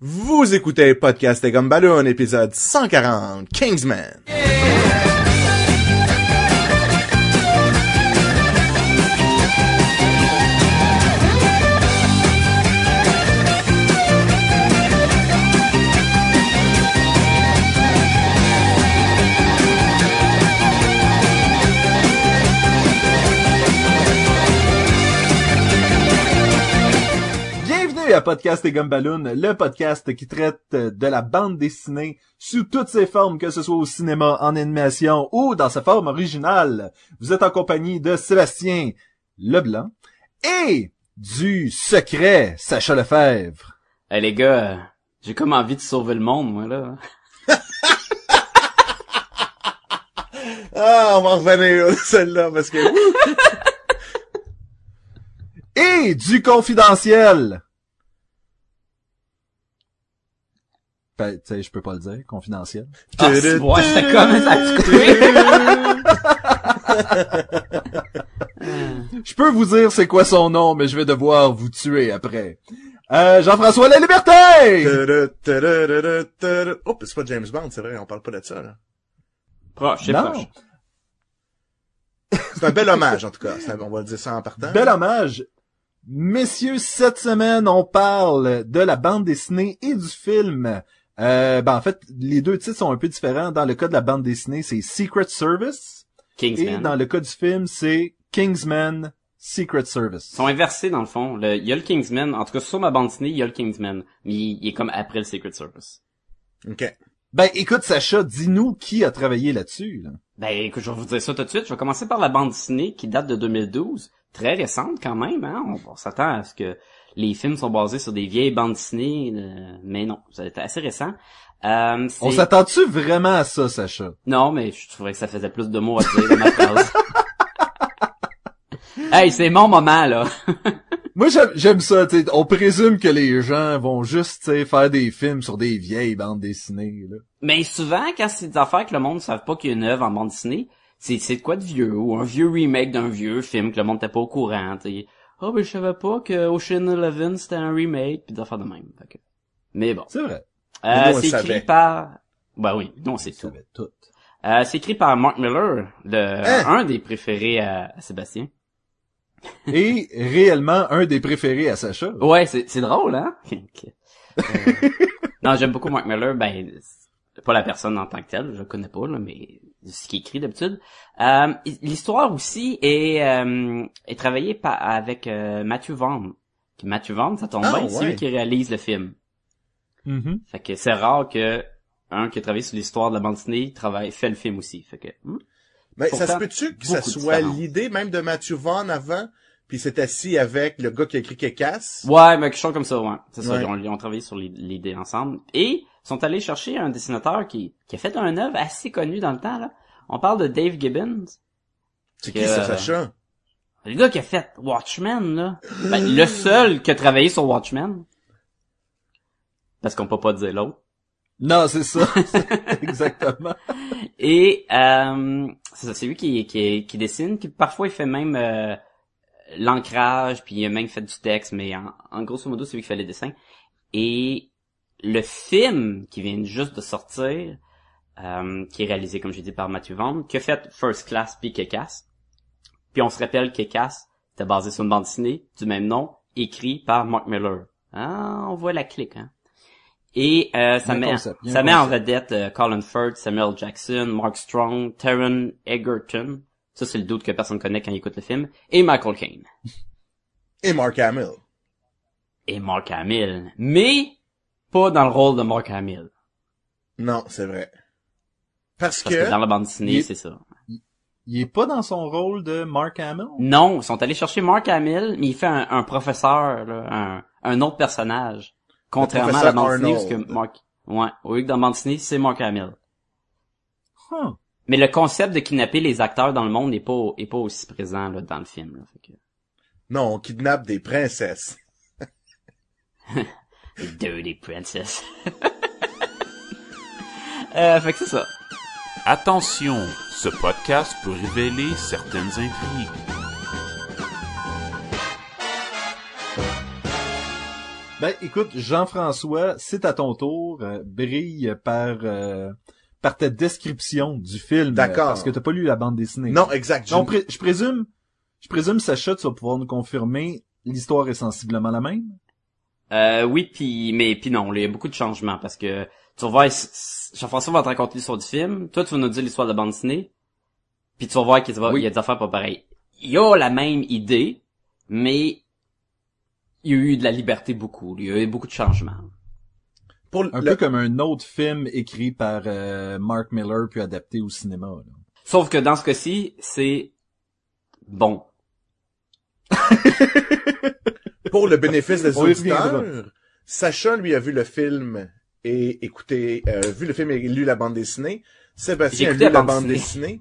Vous écoutez Podcast et comme Balloon, épisode 140, Kingsman. À Podcast et Gumballoon, le podcast qui traite de la bande dessinée sous toutes ses formes, que ce soit au cinéma, en animation ou dans sa forme originale. Vous êtes en compagnie de Sébastien Leblanc et du secret Sacha Lefebvre. Hey les gars, j'ai comme envie de sauver le monde, moi, là. Ah, on va en revenir celle-là parce que... Et du confidentiel. Tu sais, je peux pas le dire, confidentiel. Ah, c'est- ouais, j'étais comme ça a coupé. Je peux vous dire c'est quoi son nom, mais je vais devoir vous tuer après. Euh, Jean-François La Liberté! Oh, c'est pas James Bond, c'est vrai, on parle pas de ça, là. Proche, c'est proche. C'est un bel hommage, en tout cas. C'est un- On va dire ça en partant. Bel hommage. Messieurs, cette semaine, on parle de la bande dessinée et du film. Euh, ben, en fait, les deux titres sont un peu différents. Dans le cas de la bande dessinée, c'est Secret Service. Et Kingsman. dans le cas du film, c'est Kingsman Secret Service. Ils sont inversés, dans le fond. Le- Il y a le Kingsman. En tout cas, sur ma bande dessinée, il y a le Kingsman. Mais il, il est comme après le Secret Service. OK. Ben, écoute, Sacha, dis-nous qui a travaillé là-dessus. Là. Ben, écoute, je vais vous dire ça tout de suite. Je vais commencer par la bande dessinée qui date de 2012. Très récente, quand même, hein. On, on s'attend à ce que les films sont basés sur des vieilles bandes dessinées. euh, mais non, ça a été assez récent. Euh, On s'attend-tu vraiment à ça, Sacha? Non, mais je trouvais que ça faisait plus de mots à dire dans ma phrase. hey, c'est mon moment, là. Moi, j'aime- ça. tu sais, On présume que les gens vont juste faire des films sur des vieilles bandes dessinées. Là. Mais souvent, quand c'est des affaires que le monde ne savent pas qu'il y a une œuvre en bande dessinée, c'est, c'est de quoi de vieux, ou un vieux remake d'un vieux film que le monde n'était pas au courant, t'sais. Ah, ben, je savais pas que Ocean Eleven, c'était un remake, pis d'affaires de même. Fait que- Mais bon. C'est vrai. Euh, c'est écrit par... Bah oui, non, c'est tout. tout. Euh, c'est écrit par Mark Miller, le, Hein? un des préférés à, à Sébastien. Et réellement un des préférés à Sacha. Ouais, c'est, c'est drôle, hein? Euh, non, j'aime beaucoup Mark Miller, ben, pas la personne en tant que telle, je le connais pas, là, mais ce qu'il écrit d'habitude. Euh, l'histoire aussi est, euh, est travaillée par, avec euh, Matthew Vaughn. Qui- Matthew Vaughn, ça tombe Ah, bien, c'est lui qui réalise le film. Mhm. Fait que c'est rare que un qui a travaillé sur l'histoire de la bande dessinée travaille, fait le film aussi. Fait que, hmm. Mais ça se peut-tu que ça soit l'idée même de Matthew Vaughn avant, puis s'est assis avec le gars qui a écrit Kekas? Ouais, mais quelque chose comme ça, ouais. C'est ça, Ouais. ils ont, ils ont travaillé sur l'i- l'idée ensemble. Et sont allés chercher un dessinateur qui, qui a fait un œuvre assez connu dans le temps, là. On parle de Dave Gibbons. C'est qui ça, Sacha? Le gars qui a fait Watchmen, là. Ben, le seul qui a travaillé sur Watchmen. Parce qu'on peut pas dire l'autre. Non, c'est ça. Exactement. Et euh, c'est lui qui, qui, qui dessine, qui parfois il fait même euh, l'ancrage, puis il a même fait du texte, mais en, en grosso modo, c'est lui qui fait les dessins. Et le film qui vient juste de sortir, euh, qui est réalisé, comme j'ai dit, par Matthew Vaughn, qui a fait First Class puis Kekas. Puis on se rappelle que Kekas était basé sur une bande dessinée du même nom, écrit par Mark Miller. Ah, on voit la clique, hein. Et euh, ça met, concept, ça met en vedette euh, Colin Firth, Samuel Jackson, Mark Strong, Taron Egerton. Ça, c'est le doute que personne connaît quand il écoute le film. Et Michael Caine. Et Mark Hamill. Et Mark Hamill. Mais, pas dans le rôle de Mark Hamill. Non, c'est vrai. Parce, Parce que... que dans la bande dessinée, c'est ça. Il est pas dans son rôle de Mark Hamill? Non, ils sont allés chercher Mark Hamill, mais il fait un, un professeur, là, un, un autre personnage. Contrairement à la bande dessinée, parce que Mark, ouais, au lieu que dans la bande dessinée, c'est Mark Hamill. Huh. Mais le concept de kidnapper les acteurs dans le monde n'est pas, est pas aussi présent, là, dans le film, là. Fait que... Non, on kidnappe des princesses. Dirty Princess. euh, fait que c'est ça. Attention, ce podcast peut révéler certaines intrigues. Ben, écoute, Jean-François, c'est à ton tour. Euh, brille par euh, par ta description du film. D'accord. Parce que t'as pas lu la bande dessinée. Non, exact. Donc, pré- je présume, je présume, Sacha, tu vas pouvoir nous confirmer, l'histoire est sensiblement la même? Euh, oui, puis mais puis non, il y a beaucoup de changements parce que tu vas Jean-François va te raconter l'histoire du film, toi tu vas nous dire l'histoire de la bande dessinée, puis tu vas voir qu'il va- Oui. y a des affaires pas pareilles. Il y a la même idée, mais il y a eu de la liberté beaucoup, il y a eu beaucoup de changements. Pour Un le- peu comme un autre film écrit par euh, Mark Miller puis adapté au cinéma. là. Sauf que dans ce cas-ci, c'est bon. pour le bénéfice des auditeurs, Sacha lui a vu le film et écouté, euh, vu le film et lu la bande dessinée. Sébastien a lu la la bande bande dessinée.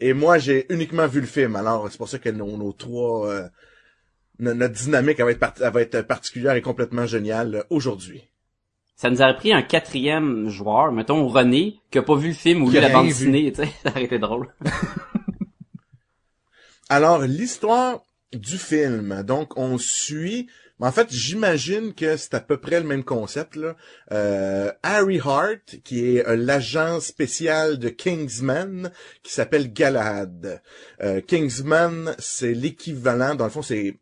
Et moi, j'ai uniquement vu le film. Alors, c'est pour ça que nos, nos trois, euh, notre dynamique elle va, être part- elle va être particulière et complètement géniale euh, aujourd'hui. Ça nous aurait pris un quatrième joueur, mettons René, qui a pas vu le film ou lu la bande dessinée, tu sais, ça aurait été drôle. Alors, l'histoire du film. Donc, on suit... En fait, j'imagine que c'est à peu près le même concept. Là. Euh, Harry Hart, qui est euh, l'agent spécial de Kingsman, qui s'appelle Galahad. Euh, Kingsman, c'est l'équivalent, dans le fond, c'est...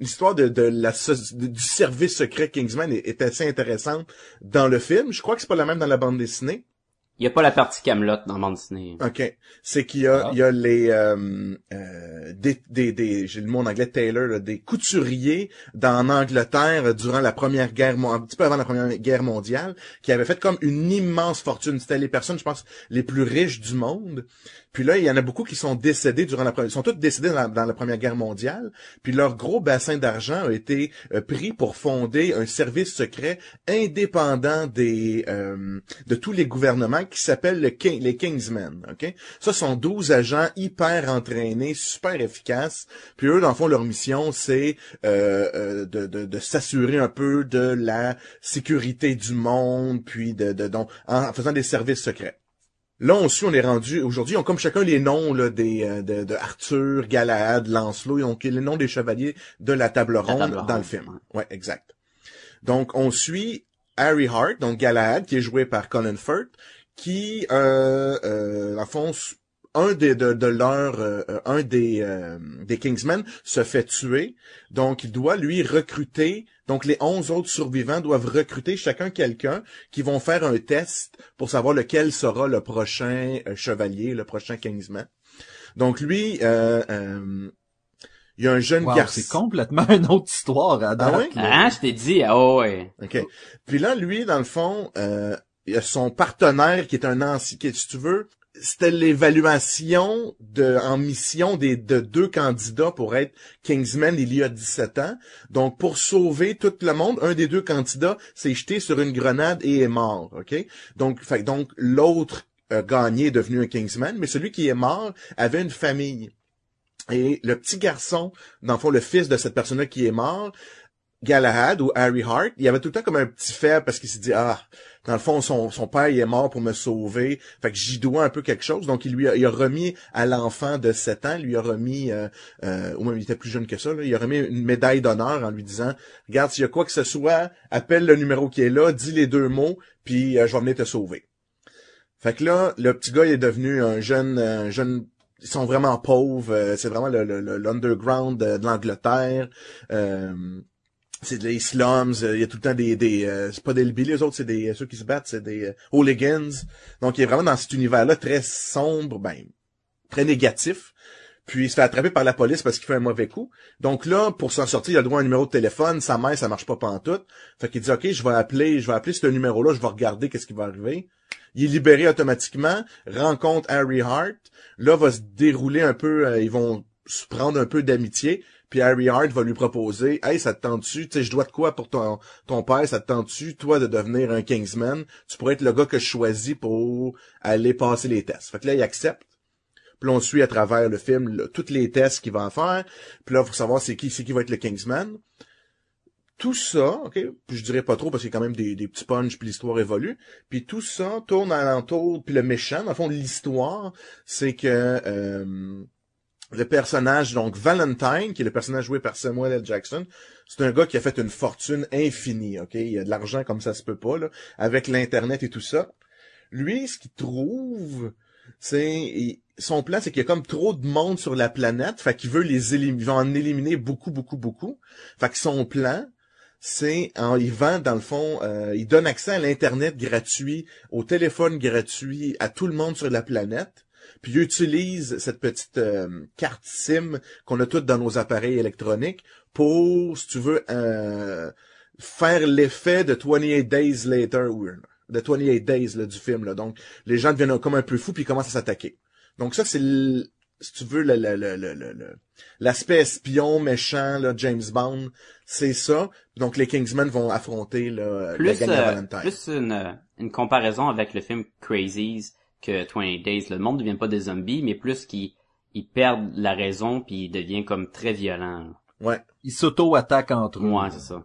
L'histoire de, de la de- du service secret Kingsman est, est assez intéressante dans le film. Je crois que c'est pas la même dans la bande dessinée. Il y a pas la partie Camelot dans la bande dessinée. OK. C'est qu'il y a, Ah. il y a les euh, euh, des, des, des j'ai le mot en anglais tailor, là, des couturiers dans en Angleterre euh, durant la première guerre un petit peu avant la première guerre mondiale qui avaient fait comme une immense fortune. C'était les personnes, je pense, les plus riches du monde. Puis là, il y en a beaucoup qui sont décédés durant la première, ils sont tous décédés dans la, première guerre mondiale. Puis leur gros bassin d'argent a été euh, pris pour fonder un service secret indépendant des euh, de tous les gouvernements qui s'appelle les Kingsmen. Ok, ça sont 12 agents hyper entraînés, super efficaces. Puis eux, dans le fond, leur mission, c'est euh, de, de, de s'assurer un peu de la sécurité du monde, puis de, de donc en faisant des services secrets. Là, on suit, on est rendu, aujourd'hui, ont comme chacun les noms là, des, euh, de, de Arthur, Galahad, Lancelot, ils ont les noms des chevaliers de la table ronde table dans le film. Ouais, exact. Donc, on suit Harry Hart, donc Galahad, qui est joué par Colin Firth, qui, euh, euh, le fond, un des de, de leurs, euh, euh, un des euh, des Kingsmen se fait tuer, donc il doit lui recruter. Donc les 11 autres survivants doivent recruter chacun quelqu'un qui vont faire un test pour savoir lequel sera le prochain euh, chevalier, le prochain Kingsman. Donc lui, euh, euh, il y a un jeune Wow, garçon. c'est complètement une autre histoire à date. Ah là. Hein, je t'ai dit, ah ouais. OK. Puis là, lui, dans le fond, euh, il a son partenaire qui est un ancien, qui, si tu veux, c'était l'évaluation de, en mission des, de deux candidats pour être Kingsman il y a 17 ans. Donc, pour sauver tout le monde, un des deux candidats s'est jeté sur une grenade et est mort, OK? Donc, fait, donc, l'autre gagné, est devenu un Kingsman, mais celui qui est mort avait une famille. Et le petit garçon, dans le fond, le fils de cette personne-là qui est mort, Galahad ou Harry Hart, il avait tout le temps comme un petit faible parce qu'il s'est dit ah dans le fond son, son père il est mort pour me sauver, fait que j'y dois un peu quelque chose donc il lui a, il a remis à l'enfant de 7 ans, lui a remis euh, euh, ou même il était plus jeune que ça, là, il a remis une médaille d'honneur en lui disant regarde s'il y a quoi que ce soit, appelle le numéro qui est là, dis les deux mots puis euh, je vais venir te sauver. Fait que là le petit gars il est devenu un jeune un jeune ils sont vraiment pauvres, euh, c'est vraiment le, le- le- l'underground de, de l'Angleterre. Euh, c'est des slums, euh, il y a tout le temps des, des euh, c'est pas des hillbillies, les autres, c'est des, ceux qui se battent, c'est des euh, hooligans. Donc, il est vraiment dans cet univers-là très sombre, ben, très négatif. Puis, il se fait attraper par la police parce qu'il fait un mauvais coup. Donc là, pour s'en sortir, il a droit à un numéro de téléphone. Sa mère, ça marche pas pantoute. Fait qu'il dit, OK, je vais appeler, je vais appeler ce numéro-là, je vais regarder qu'est-ce qui va arriver. Il est libéré automatiquement, rencontre Harry Hart. Là, va se dérouler un peu, euh, ils vont se prendre un peu d'amitié. Puis Harry Hart va lui proposer, hey, ça te tente-tu, tu sais, je dois de quoi pour ton, ton père, ça te tente-tu, toi, de devenir un Kingsman? Tu pourrais être le gars que je choisis pour aller passer les tests. Fait que là, il accepte. Puis on suit à travers le film tous les tests qu'il va en faire. Puis là, faut savoir c'est qui, c'est qui va être le Kingsman. Tout ça, ok, puis je dirais pas trop parce qu'il y a quand même des, des petits punchs puis l'histoire évolue. Puis tout ça tourne alentour, puis le méchant, dans le fond, l'histoire, c'est que euh, le personnage, donc Valentine, qui est le personnage joué par Samuel L. Jackson, c'est un gars qui a fait une fortune infinie, ok? Il a de l'argent comme ça se peut pas, là, avec l'Internet et tout ça. Lui, ce qu'il trouve, c'est... Son plan, c'est qu'il y a comme trop de monde sur la planète, fait qu'il veut les éliminer, il va en éliminer beaucoup, beaucoup, beaucoup. Fait que son plan, c'est, en, il vend, dans le fond, euh, il donne accès à l'Internet gratuit, au téléphone gratuit, à tout le monde sur la planète. Puis il utilise cette petite euh, carte SIM qu'on a toutes dans nos appareils électroniques pour, si tu veux, euh, faire l'effet de 28 Days Later, ou de 28 Days là, du film. Là. Donc, les gens deviennent comme un peu fous puis ils commencent à s'attaquer. Donc ça, c'est, si tu veux, le- le- le- le- le- le- l'aspect espion, méchant, là, James Bond, c'est ça. Donc les Kingsmen vont affronter là, la Plus, gang à euh, Valentine. plus une, une comparaison avec le film Crazies que 20 Days. Le monde ne devient pas des zombies, mais plus qu'ils ils perdent la raison puis il devient comme très violent. Ouais. Ils s'auto-attaquent entre eux. Ouais, c'est ça.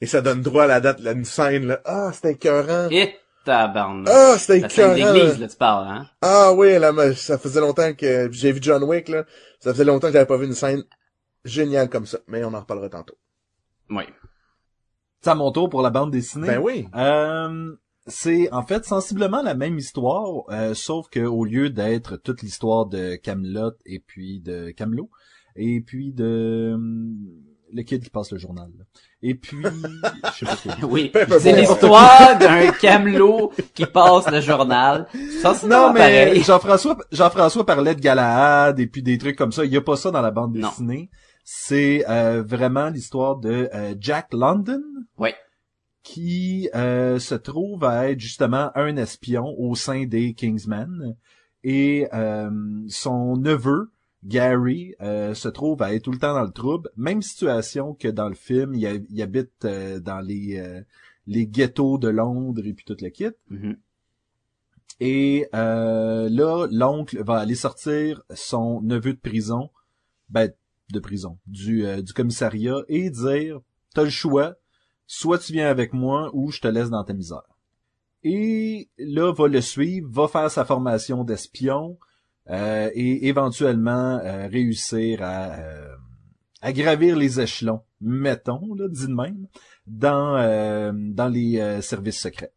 Et ça donne droit à la date, là, une scène, là. Ah, c'était écœurant. Et tabarnak. Ah, c'était La scène écœurant. d'église, là. là, tu parles, hein? Ah oui, là, ça faisait longtemps que j'ai vu John Wick, là. Ça faisait longtemps que j'avais pas vu une scène géniale comme ça. Mais on en reparlera tantôt. Oui. C'est à mon tour pour la bande dessinée. Ben oui. Euh, c'est en fait sensiblement la même histoire, euh, sauf que au lieu d'être toute l'histoire de Camelot et puis de Camelot et puis de hum, le kid qui passe le journal. là. Et puis je sais pas. Oui. C'est l'histoire d'un camelot qui passe le journal. Ça, Non mais pareil. Jean-François Jean-François parlait de Galahad et puis des trucs comme ça. Il y a pas ça dans la bande Non. dessinée. C'est euh, vraiment l'histoire de euh, Jack London. Ouais. Qui euh, se trouve à être justement un espion au sein des Kingsmen et euh, son neveu Gary euh, se trouve à être tout le temps dans le trouble. Même situation que dans le film, il, ha- il habite euh, dans les euh, les ghettos de Londres et puis toute la kit. Mhm. Et euh, là, l'oncle va aller sortir son neveu de prison, ben de prison, du, euh, du commissariat et dire t'as le choix, soit tu viens avec moi ou je te laisse dans ta misère. Et là, va le suivre, va faire sa formation d'espion euh, et éventuellement euh, réussir à, euh, à gravir les échelons, mettons, là, dit de même, dans, euh, dans les euh, services secrets.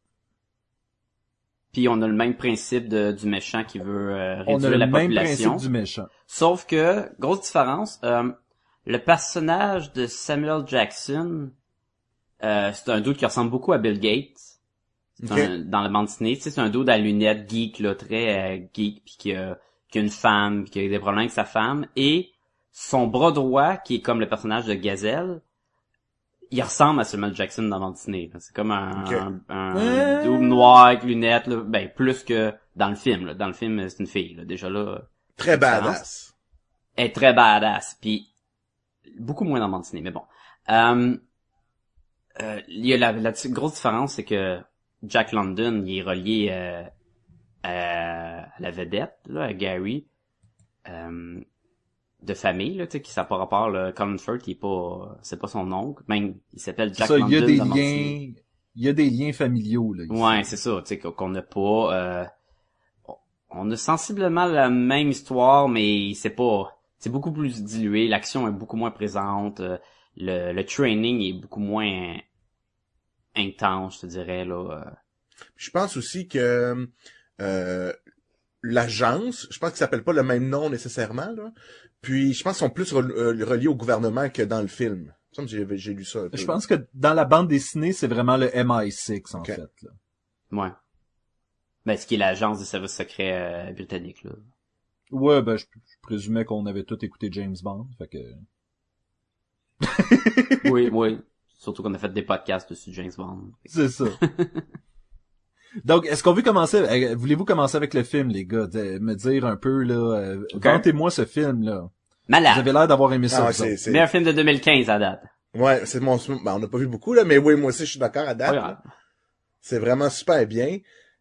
Puis on a le même principe de, du méchant qui veut euh, On a réduire le la même population. principe du méchant. Sauf que, grosse différence, euh, le personnage de Samuel Jackson, euh, c'est un dude qui ressemble beaucoup à Bill Gates. Un- dans la bande dessinée, tu sais, c'est un dude à lunettes geek, là, très euh, geek, puis qui a, qui a une femme, puis qui a des problèmes avec sa femme, et son bras droit, qui est comme le personnage de Gazelle, il ressemble à Samuel Jackson dans la bande dessinée. C'est comme un, Ok. un, un Ouais. dude noir avec lunettes, là, ben plus que dans le film. Là. Dans le film, c'est une fille, là, déjà là Très badass. est très badass, puis beaucoup moins dans la bande dessinée, mais bon. Euh, euh, il y a la, la grosse différence, c'est que Jack London, il est relié euh, à la vedette, là, à Gary, euh, de famille, là, tu sais, qui ça pas rapport, là, Colin Firth, il est pas, c'est pas son oncle, même, il s'appelle Jack ça, London il y a des liens, il y a des liens familiaux, là. ici. Ouais, c'est ça, tu sais, qu'on- qu'on n'a pas... euh, on a sensiblement la même histoire, mais c'est pas... C'est beaucoup plus dilué, l'action est beaucoup moins présente, euh, le, le training est beaucoup moins intense, je te dirais, là. euh. Je pense aussi que euh, l'agence, je pense qu'ils s'appellent pas le même nom nécessairement, là. Puis je pense qu'ils sont plus euh, reliés au gouvernement que dans le film. J'ai lu ça. un peu. Je pense que dans la bande dessinée, c'est vraiment le MI6, en fait, là. Ouais. Ben, ce qui est l'agence des services secrets euh, britanniques, là. Ouais, ben, je, je présumais qu'on avait tous écouté James Bond, fait que... oui, oui. Surtout qu'on a fait des podcasts dessus James Bond. C'est ça. Donc, est-ce qu'on veut commencer, euh, voulez-vous commencer avec le film, les gars, de me dire un peu, là, euh, Ok. vantez-moi ce film, là. Vous Malade! avez l'air d'avoir aimé ça, Ah, vous c'est, c'est- Meilleur film de 2015 à date. ouais, c'est mon, ben, on n'a pas vu beaucoup, là, mais oui, moi aussi, je suis d'accord à date. C'est vraiment super bien.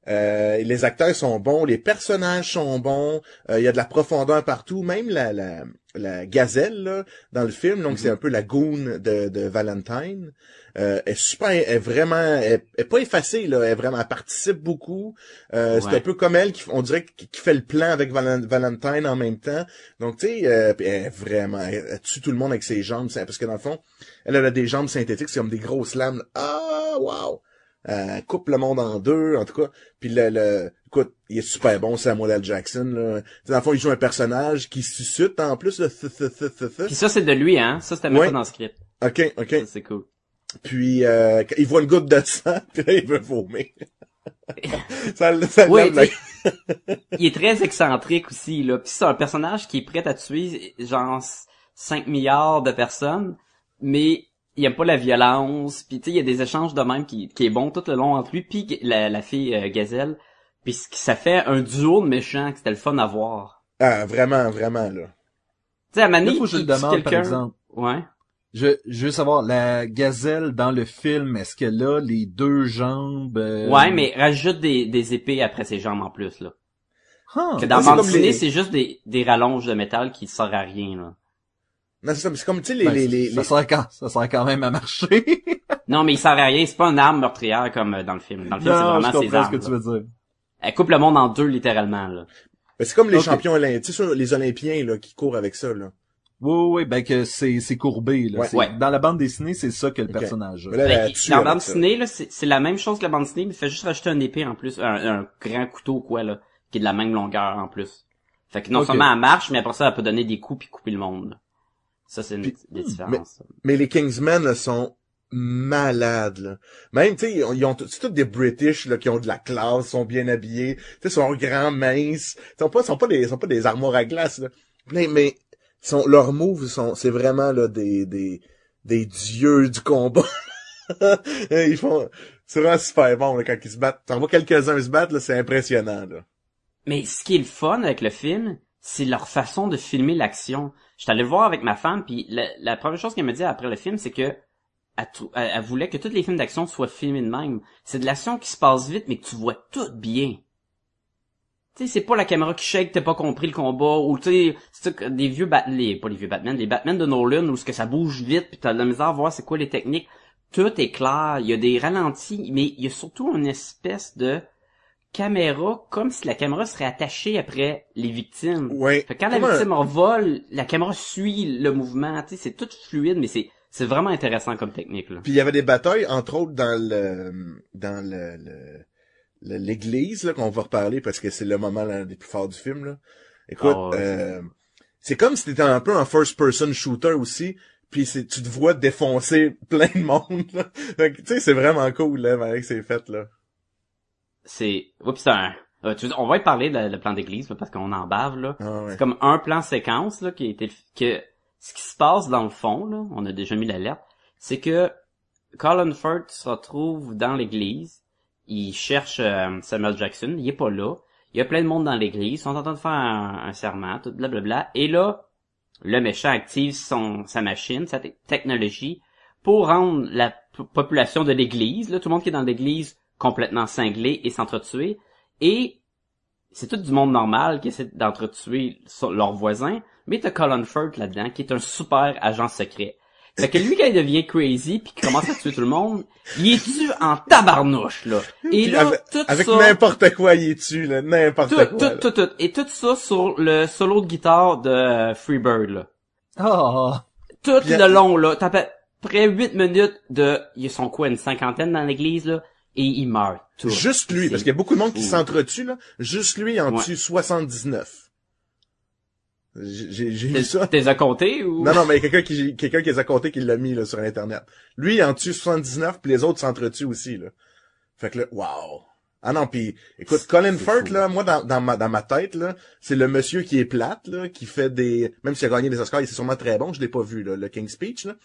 Euh, les acteurs sont bons, les personnages sont bons, euh, il y a de la profondeur partout, même la, la, la gazelle là, dans le film, donc c'est un peu la goon de, de Valentine. Euh, est super, est vraiment, est, est pas effacée là, elle vraiment elle participe beaucoup. Euh, C'est un peu comme elle qui, on dirait, qui, qui fait le plan avec Valen- Valentine en même temps. Donc tu sais, euh, elle est vraiment, elle, elle tue tout le monde avec ses jambes, parce que dans le fond, elle a des jambes synthétiques, c'est comme des grosses lames. là. Ah, wow! Euh, coupe le monde en deux, en tout cas. Puis le, le écoute, il est super bon, Samuel L. Jackson. Là. Dans le fond, il joue un personnage qui suscite en plus. Là, th- th-. Puis ça, c'est de lui, hein. Ça, c'était même Ouais. pas dans le script. Ok, ok. C'est cool. Puis euh, il voit une goutte de sang, puis là, il veut vomir. ça, ça Oui, il est très excentrique aussi, là. Puis c'est un personnage qui est prêt à tuer, genre, 5 milliards de personnes, mais il aime pas la violence. Puis tu sais, il y a des échanges de même qui, qui est bon tout le long entre lui puis la, la fille euh, Gazelle. Puis ce qui- ça fait un duo de méchants que c'était le fun à voir. Ah, vraiment, vraiment, là. Tu sais, à Là, Mané, faut que je tue demande, par quelqu'un. exemple. Ouais. Je, je veux savoir, la gazelle dans le film, est-ce qu'elle a les deux jambes? euh, Ouais, mais rajoute des, des épées après ses jambes en plus, là. Huh. Que dans c'est comme Bande les- c'est juste des, des rallonges de métal qui servent à rien, là. Non, c'est ça, mais c'est comme, tu sais, les, Ben, les, les, ça, sert quand, ça sert quand même à marcher. Non, mais il sert à rien. C'est pas une arme meurtrière comme euh, dans le film. Dans le film, c'est je vraiment ses comprends ce armes. que tu veux dire. Elle coupe le monde en deux, littéralement, là. ben, c'est comme les champions olympiques, tu sais, ça, les Olympiens, là, qui courent avec ça, là. Oui, oui, oui, ben que c'est, c'est courbé, là. Ouais. C'est- Ouais. Dans la bande dessinée, c'est ça que le personnage a. Mais là, Ben, dans la bande dessinée, là, c'est c'est la même chose que la bande dessinée, mais il fait juste rajouter un épée en plus, un, un grand couteau, quoi, là, qui est de la même longueur en plus. Fait que non seulement elle marche, mais après ça, elle peut donner des coups puis couper le monde. Ça, c'est une Puis- des différences. Mais les Kingsmen là, sont malades. Là. Même, tu sais, ils ont, ils ont tout- c'est tous des British là, qui ont de la classe, sont bien habillés, tu sais, sont grands, minces. Ils sont pas, sont pas des, sont pas des armoires à glace. Là. Mais, mais sont, leurs moves sont, c'est vraiment là des, des, des dieux du combat. ils font, c'est vraiment super bon là, quand ils se battent. T'en vois quelques-uns se battre, là, c'est impressionnant. Là. Mais ce qui est le fun avec le film, c'est leur façon de filmer l'action. J'étais allé le voir avec ma femme, puis la, première chose qu'elle me dit après le film, c'est que elle, voulait que tous les films d'action soient filmés de même. C'est de l'action qui se passe vite, mais que tu vois tout bien. Tu sais, c'est pas la caméra qui shake, t'as pas compris le combat, ou tu sais, c'est des vieux Bat les, pas les vieux Batman, les Batman de Nolan, où ce que ça bouge vite, puis t'as de la misère à voir c'est quoi les techniques. Tout est clair, il y a des ralentis, mais il y a surtout une espèce de caméra, comme si la caméra serait attachée après les victimes. Ouais. Fait que quand la Comme un- victime revole, la caméra suit le mouvement, tu sais, c'est tout fluide, mais c'est, c'est vraiment intéressant comme technique, là. Puis il y avait des batailles, entre autres dans le dans le, le- l'église là qu'on va reparler parce que c'est le moment l'un des plus forts du film là. Écoute, Ah euh, c'est comme si t'étais un peu un first person shooter aussi. Puis c'est tu te vois défoncer plein de monde. Là. Fait que, tu sais, c'est vraiment cool là, avec c'est fait là. C'est, oups, c'est un, euh, tu veux- on va y parler de le plan d'église, parce qu'on en bave, là. Ah ouais. C'est comme un plan séquence, là, qui a été, que, ce qui se passe dans le fond, là, on a déjà mis l'alerte, c'est que Colin Firth se retrouve dans l'église, il cherche euh, Samuel Jackson, il est pas là, il y a plein de monde dans l'église, ils sont en train de faire un, un serment, tout blablabla, et là, le méchant active son, sa machine, sa te- technologie, pour rendre la population de l'église, là, tout le monde qui est dans l'église, complètement cinglé et s'entretuer, et c'est tout du monde normal qui essaie d'entretuer leurs voisins, mais t'as Colin Firth là-dedans, qui est un super agent secret. Fait que lui, quand il devient crazy puis qu'il commence à tuer tout le monde, il est tu en tabarnouche, là. Et Puis là, avec, tout avec ça... n'importe quoi il est dessus là, n'importe quoi. tout, là. tout, tout. Et tout ça sur le solo de guitare de Freebird, là. Ah, Tout Puis, le long, là. T'as près 8 minutes de... Ils sont quoi, une cinquantaine dans l'église, là? Et il meurt. Tout. Juste lui, parce qu'il y a beaucoup de monde qui s'entretue là. Juste lui en Ouais. tue 79. J'ai j'ai- j'ai vu ça. T'es à compter ou? Non, non, mais quelqu'un qui, quelqu'un qui les a comptés qui l'a mis, là, sur Internet. Lui, il en tue 79, puis les autres s'entretuent aussi, là. Fait que là, wow. Ah non, puis écoute, Colin Firth, fou. là, moi, dans, dans, ma, dans ma tête, là, c'est le monsieur qui est plate, là, qui fait des... Même s'il a gagné des Oscars, il est sûrement très bon, je l'ai pas vu, là, le King's Speech, là.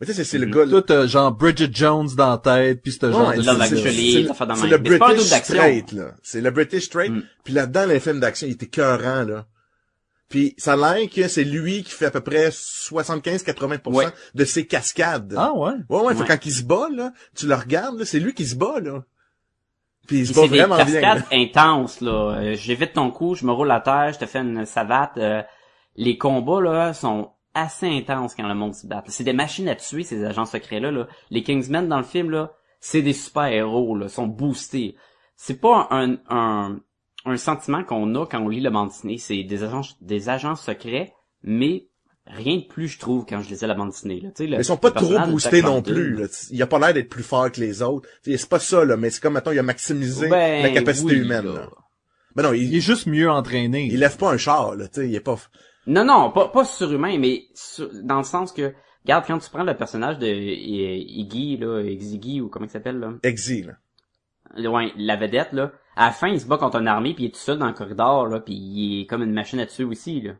Mais tu sais, c'est c'est le Mhm. gars... là- tout euh, genre Bridget Jones dans la tête, puis ce genre Ouais, de c'est- fait le British straight, là. C'est le British straight. Mm. Puis là-dedans, les films d'action, il était cœurant, là. Puis ça a l'air que c'est lui qui fait à peu près 75-80% Ouais. de ses cascades. Ah ouais. Ouais, ouais, fait Ouais. quand il se bat, là, tu le regardes, là, c'est lui qui se bat, là. Puis il se bat c'est des vraiment bien. cascades là. intenses, là. Euh, J'évite ton coup, je me roule à terre, je te fais une savate. euh, les combats, là, sont assez intenses quand le monde se bat. C'est des machines à tuer, ces agents secrets-là, là. Les Kingsmen, dans le film, là, c'est des super-héros, là, sont boostés. C'est pas un, un, un sentiment qu'on a quand on lit le bande dessinée. C'est des agents, des agents secrets, mais rien de plus, je trouve, quand je lisais la bande dessinée, là. Le- Mais ils sont pas trop boostés non plus. là. Il a pas l'air d'être plus fort que les autres. C'est pas ça, là, mais c'est comme, mettons, il a maximisé Ben, la capacité oui, humaine. là. Là. Ben non, Il il, est juste mieux entraîné. il lève pas un char, là, tu sais, il est pas... Non, non, pas, pas surhumain, mais sur- dans le sens que, regarde, quand tu prends le personnage de Iggy, là, Iggy, ou comment il s'appelle, là, Exi, là. ouais, la vedette, là, à la fin, il se bat contre une armée, puis il est tout seul dans le corridor, là, puis il est comme une machine à tuer aussi, là.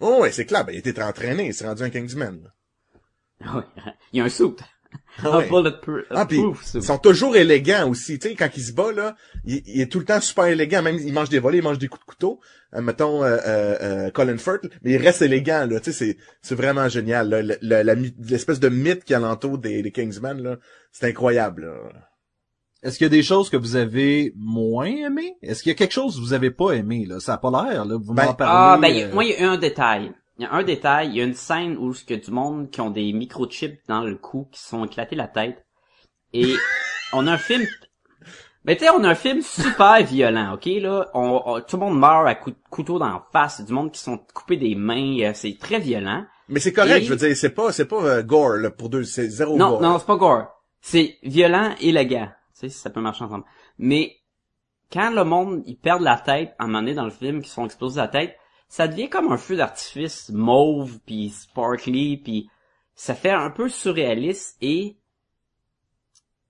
Oh, ouais, c'est clair, ben, il était entraîné, il s'est rendu un Kingsman. là. Ouais. il y a un suit. Ah ouais. bulletproof Ah, ils sont toujours élégants aussi, tu sais, quand il se bat, là, il, il est tout le temps super élégant, même il mange des volets, il mange des coups de couteau, euh, mettons euh, euh, euh, Colin Firth, mais il reste élégant, là, tu sais, c'est, c'est vraiment génial, là, le- le- la my- l'espèce de mythe qui alentour des, des Kingsmen, là, c'est incroyable, là. Est-ce qu'il y a des choses que vous avez moins aimées? Est-ce qu'il y a quelque chose que vous avez pas aimé, là? Ça a pas l'air, là. Vous Ben, m'en parlez. Ah, ben, il y a- euh, moi, il y a un détail. Il y a un détail, il y a une scène où il y a du monde qui ont des microchips dans le cou, qui se sont éclatés la tête. Et on a un film... Mais tu sais, on a un film super violent, ok, là? On, on- tout le monde meurt à coups de couteau dans la face. Du monde qui sont coupés des mains. euh, C'est très violent. Mais c'est correct, Et- je veux dire, c'est pas, c'est pas euh, gore, là, pour deux, c'est zéro Non, gore. non, c'est pas gore. C'est violent, élégant. Tu sais, ça peut marcher ensemble. Mais quand le monde, ils perdent la tête, à un moment donné dans le film, qu'ils sont explosés la tête, ça devient comme un feu d'artifice mauve, puis sparkly, puis ça fait un peu surréaliste et...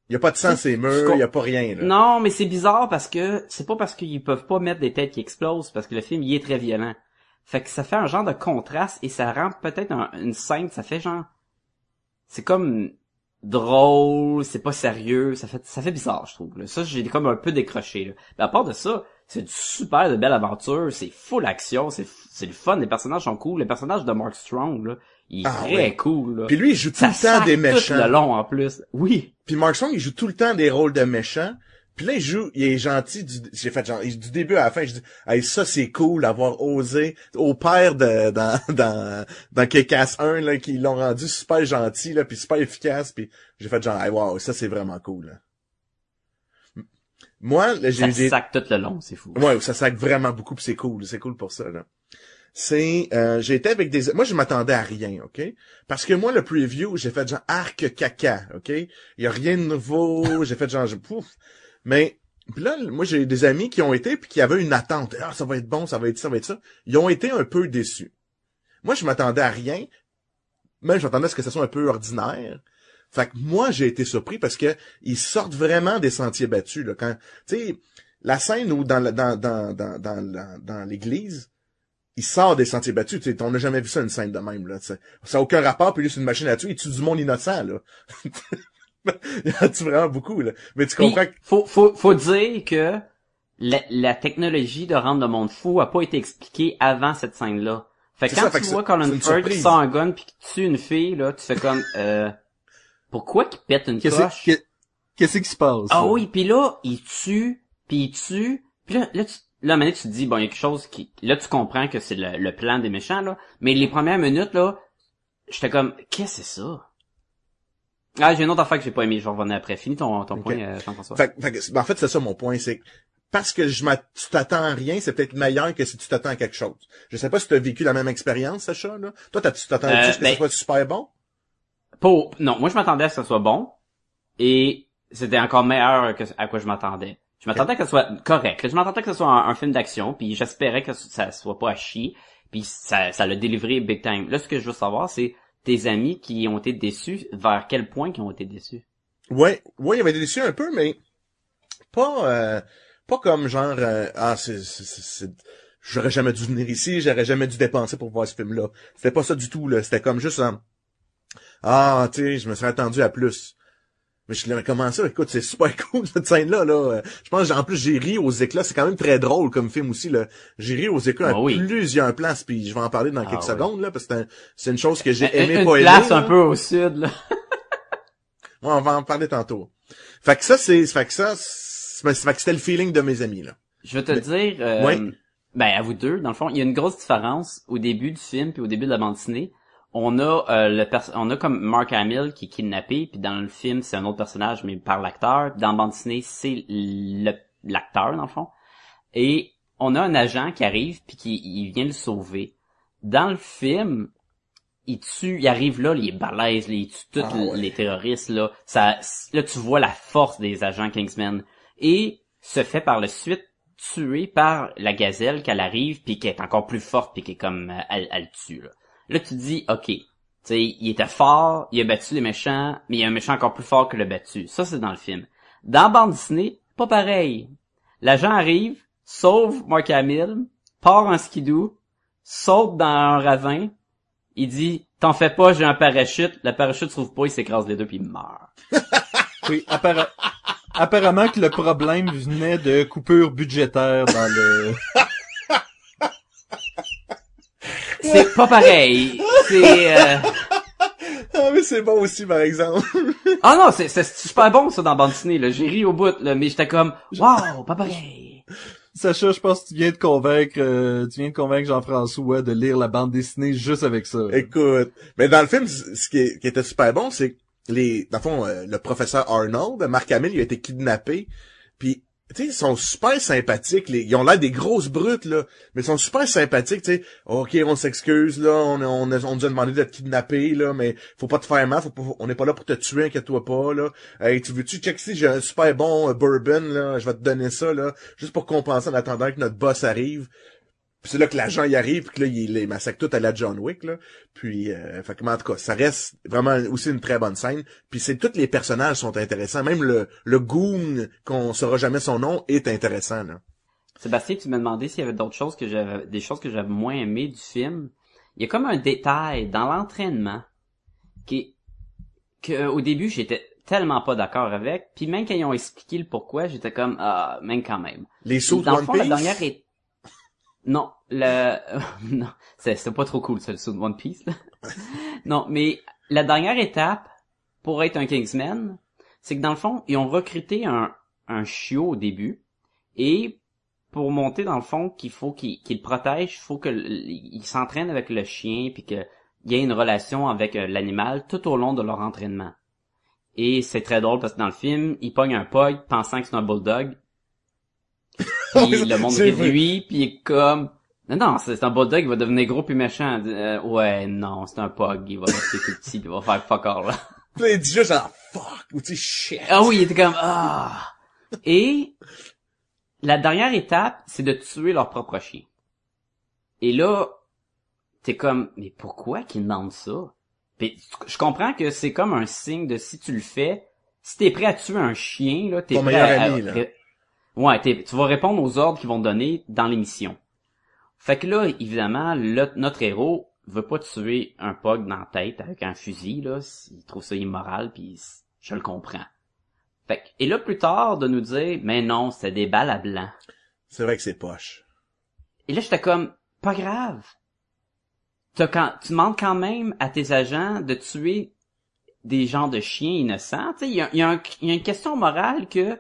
Il y a pas de sang, c'est murs, il y a pas rien, là. Non, mais c'est bizarre parce que c'est pas parce qu'ils peuvent pas mettre des têtes qui explosent, parce que le film, il est très violent. Fait que ça fait un genre de contraste et ça rend peut-être un- une scène, ça fait genre... C'est comme drôle, c'est pas sérieux, ça fait ça fait bizarre, je trouve. là. Ça, j'ai comme un peu décroché. Là. Mais à part de ça, c'est du super de belle aventure, c'est full action, c'est c'est le fun, les personnages sont cool. Le personnage de Mark Strong, là, il est Ah, très ouais. cool. Là. Puis lui, il joue tout le temps des tout méchants. le long en plus. Oui. Puis Mark Strong, il joue tout le temps des rôles de méchants. Puis là, il joue, il est gentil du, j'ai fait genre, du début à la fin, je dis, hey, ça c'est cool d'avoir osé, au père de, dans, dans, dans Kick-Ass 1, là, qui l'ont rendu super gentil, là, puis super efficace, puis j'ai fait genre, hey, wow, ça c'est vraiment cool, là. Moi, j'ai, Ça sac tout le long, c'est fou. Ouais, ça sac vraiment beaucoup, puis c'est cool, c'est cool pour ça là. C'est euh, j'ai été avec des moi je m'attendais à rien, OK? Parce que moi le preview, j'ai fait genre arc caca, OK? Il y a rien de nouveau, j'ai fait genre je- pouf. Mais puis là moi j'ai des amis qui ont été puis qui avaient une attente. Ah ça va être bon, ça va être ça, ça va être ça. Ils ont été un peu déçus. Moi je m'attendais à rien. Même je m'attendais à ce que ça soit un peu ordinaire. Fait que moi j'ai été surpris parce que ils sortent vraiment des sentiers battus là quand tu sais la scène où dans dans dans dans dans, dans l'église il sort des sentiers battus, tu sais, on n'a jamais vu ça une scène de même là. Ça a aucun rapport puis lui c'est une machine à tuer, il tue du monde innocent là. il y en a vraiment beaucoup là. Mais tu Puis, comprends que faut, faut, faut dire que la, la technologie de rendre le monde fou a pas été expliquée avant cette scène-là. Fait que quand ça, tu vois Colin Firth qui sort un gun puis qui tue une fille, là, tu fais comme, euh, pourquoi qu'il pète une Qu'est-ce coche? qu'est-ce qui se passe? Ah oui, puis là, il tue, puis il tue, puis là, là, tu, là, à donné, tu te dis, bon, il y a quelque chose qui, là, tu comprends que c'est le, le plan des méchants, là, mais les premières minutes, là, j'étais comme, qu'est-ce que c'est ça? Ah, j'ai une autre affaire que j'ai pas aimé, je vais revenir après. Finis ton, ton point, euh, Jean-François. fait, ben, en fait c'est ça mon point, c'est que parce que je tu t'attends à rien, c'est peut-être meilleur que si tu t'attends à quelque chose. Je sais pas si tu as vécu la même expérience, Sacha, là. Toi, t'as- tu t'attends Euh, à ce que ben- ça soit super bon? Pas- non, moi je m'attendais à ce que ça soit bon et c'était encore meilleur que à quoi je m'attendais. Je m'attendais à que ce soit correct. Je m'attendais que ce soit un, un film d'action, puis j'espérais que ça soit pas à chier, puis ça, ça l'a délivré big time. Là, ce que je veux savoir, c'est tes amis qui ont été déçus, vers quel point qui ont été déçus? Ouais, ouais, il avait été déçu un peu, mais pas euh, pas comme genre euh, ah c'est j'aurais jamais dû venir ici, j'aurais jamais dû dépenser pour voir ce film là. C'était pas ça du tout là, c'était comme juste un ah tu sais, je me serais attendu à plus. Mais je l'ai comment ça Écoute, c'est super cool cette scène là. Je pense en plus j'ai ri aux éclats, c'est quand même très drôle comme film aussi là. J'ai ri aux éclats Ah à oui. plusieurs places puis je vais en parler dans Ah quelques oui. secondes là parce que c'est un- c'est une chose que j'ai Une- aimé une pas place un là. peu au sud, là. Ouais, on va en parler tantôt. Fait que ça, c'est, fait que ça, c'est- fait que c'était le feeling de mes amis, là. Je vais te le dire, euh, Ouais. ben à vous deux, dans le fond, il y a une grosse différence au début du film puis au début de la bande dessinée. On a euh, le on a comme Mark Hamill qui est kidnappé, puis dans le film c'est un autre personnage mais par l'acteur. Dans la bande dessinée c'est l'acteur dans le fond. Et on a un agent qui arrive puis qui il vient le sauver. Dans le film, il tue, il arrive là, il est balèze, il tue tous Ah ouais. les terroristes là. Ça, là tu vois la force des agents Kingsman et se fait par la suite tuer par la gazelle qu'elle arrive puis qui est encore plus forte puis qui est comme elle, elle le tue là. Là tu te dis ok, sais il était fort, il a battu les méchants, mais il y a un méchant encore plus fort que le battu. Ça c'est dans le film. Dans bande dessinée, pas pareil. L'agent arrive, sauve Mark Hamill, part en skidoo, saute dans un ravin, il dit t'en fais pas, j'ai un parachute, le parachute se trouve pas, il s'écrase les deux puis il meurt. Oui, appara- apparemment que le problème venait de coupures budgétaires dans le... C'est pas pareil. C'est euh... Ah, mais c'est bon aussi, par exemple. Ah non, c'est c'est super bon ça dans la bande dessinée là. J'ai ri au bout là, mais j'étais comme waouh, pas pareil. Sacha, je pense que tu viens de convaincre, euh, tu viens de convaincre Jean-François de lire la bande dessinée juste avec ça. Écoute, mais dans le film, ce qui, est- qui était super bon, c'est que les, dans le fond, euh, le professeur Arnold, Mark Hamill, il a été kidnappé, puis tu sais, ils sont super sympathiques. Les, ils ont l'air des grosses brutes là, mais ils sont super sympathiques. Tu ok, on s'excuse là, on, on, on nous a demandé de te kidnapper là, mais faut pas te faire mal, faut pas, on n'est pas là pour te tuer, inquiète-toi pas là. Hey, tu veux-tu check si j'ai un super bon euh, bourbon là, je vais te donner ça là, juste pour compenser en attendant que notre boss arrive. Puis c'est là que l'agent y arrive, puis que là, il les massacre tout à la John Wick, là. Puis, euh, fait que, en tout cas, ça reste vraiment aussi une très bonne scène. Puis c'est tous les personnages sont intéressants. Même le, le goon, qu'on saura jamais son nom, est intéressant, là. Sébastien, tu m'as demandé s'il y avait d'autres choses que j'avais, des choses que j'avais moins aimées du film. Il y a comme un détail dans l'entraînement qui, que au début j'étais tellement pas d'accord avec, puis même quand ils ont expliqué le pourquoi, j'étais comme ah, même quand même. Les sauts de One Piece. la dernière est... Non, le... non, c'est c'est pas trop cool, ça, le saut de One Piece, là. non, mais la dernière étape, pour être un Kingsman, c'est que dans le fond, ils ont recruté un, un chiot au début, et pour monter dans le fond qu'il faut qu'il le protège, il faut que il s'entraîne avec le chien, puis qu'il y ait une relation avec euh, l'animal tout au long de leur entraînement. Et c'est très drôle parce que dans le film, il pogne un pug pensant que c'est un bulldog. Puis le monde rit de lui, puis il est comme... Non, non, c'est un bulldog, il va devenir gros puis méchant. Euh, ouais, non, c'est un pug, il va rester tout petit, il va faire fuck all, là. Il dit juste genre, fuck, ou tu shit. Ah oui, il était comme ah. Et la dernière étape, c'est de tuer leur propre chien. Et là, t'es comme mais pourquoi qu'ils demandent ça? Puis je comprends que c'est comme un signe de si tu le fais, si t'es prêt à tuer un chien là, t'es prêt à, ami, là. Ouais, tu vas répondre aux ordres qu'ils vont te donner dans l'émission. Fait que là, évidemment, le- notre héros veut pas tuer un pug dans la tête avec un fusil, là. Il trouve ça immoral, puis je le comprends. Fait que, et là, plus tard, de nous dire, mais non, c'est des balles à blanc. C'est vrai que c'est poche. Et là, j'étais comme, pas grave. Quand, tu demandes quand même à tes agents de tuer des gens de chiens innocents. Tu sais, il y a, il y a un- il y a une question morale que,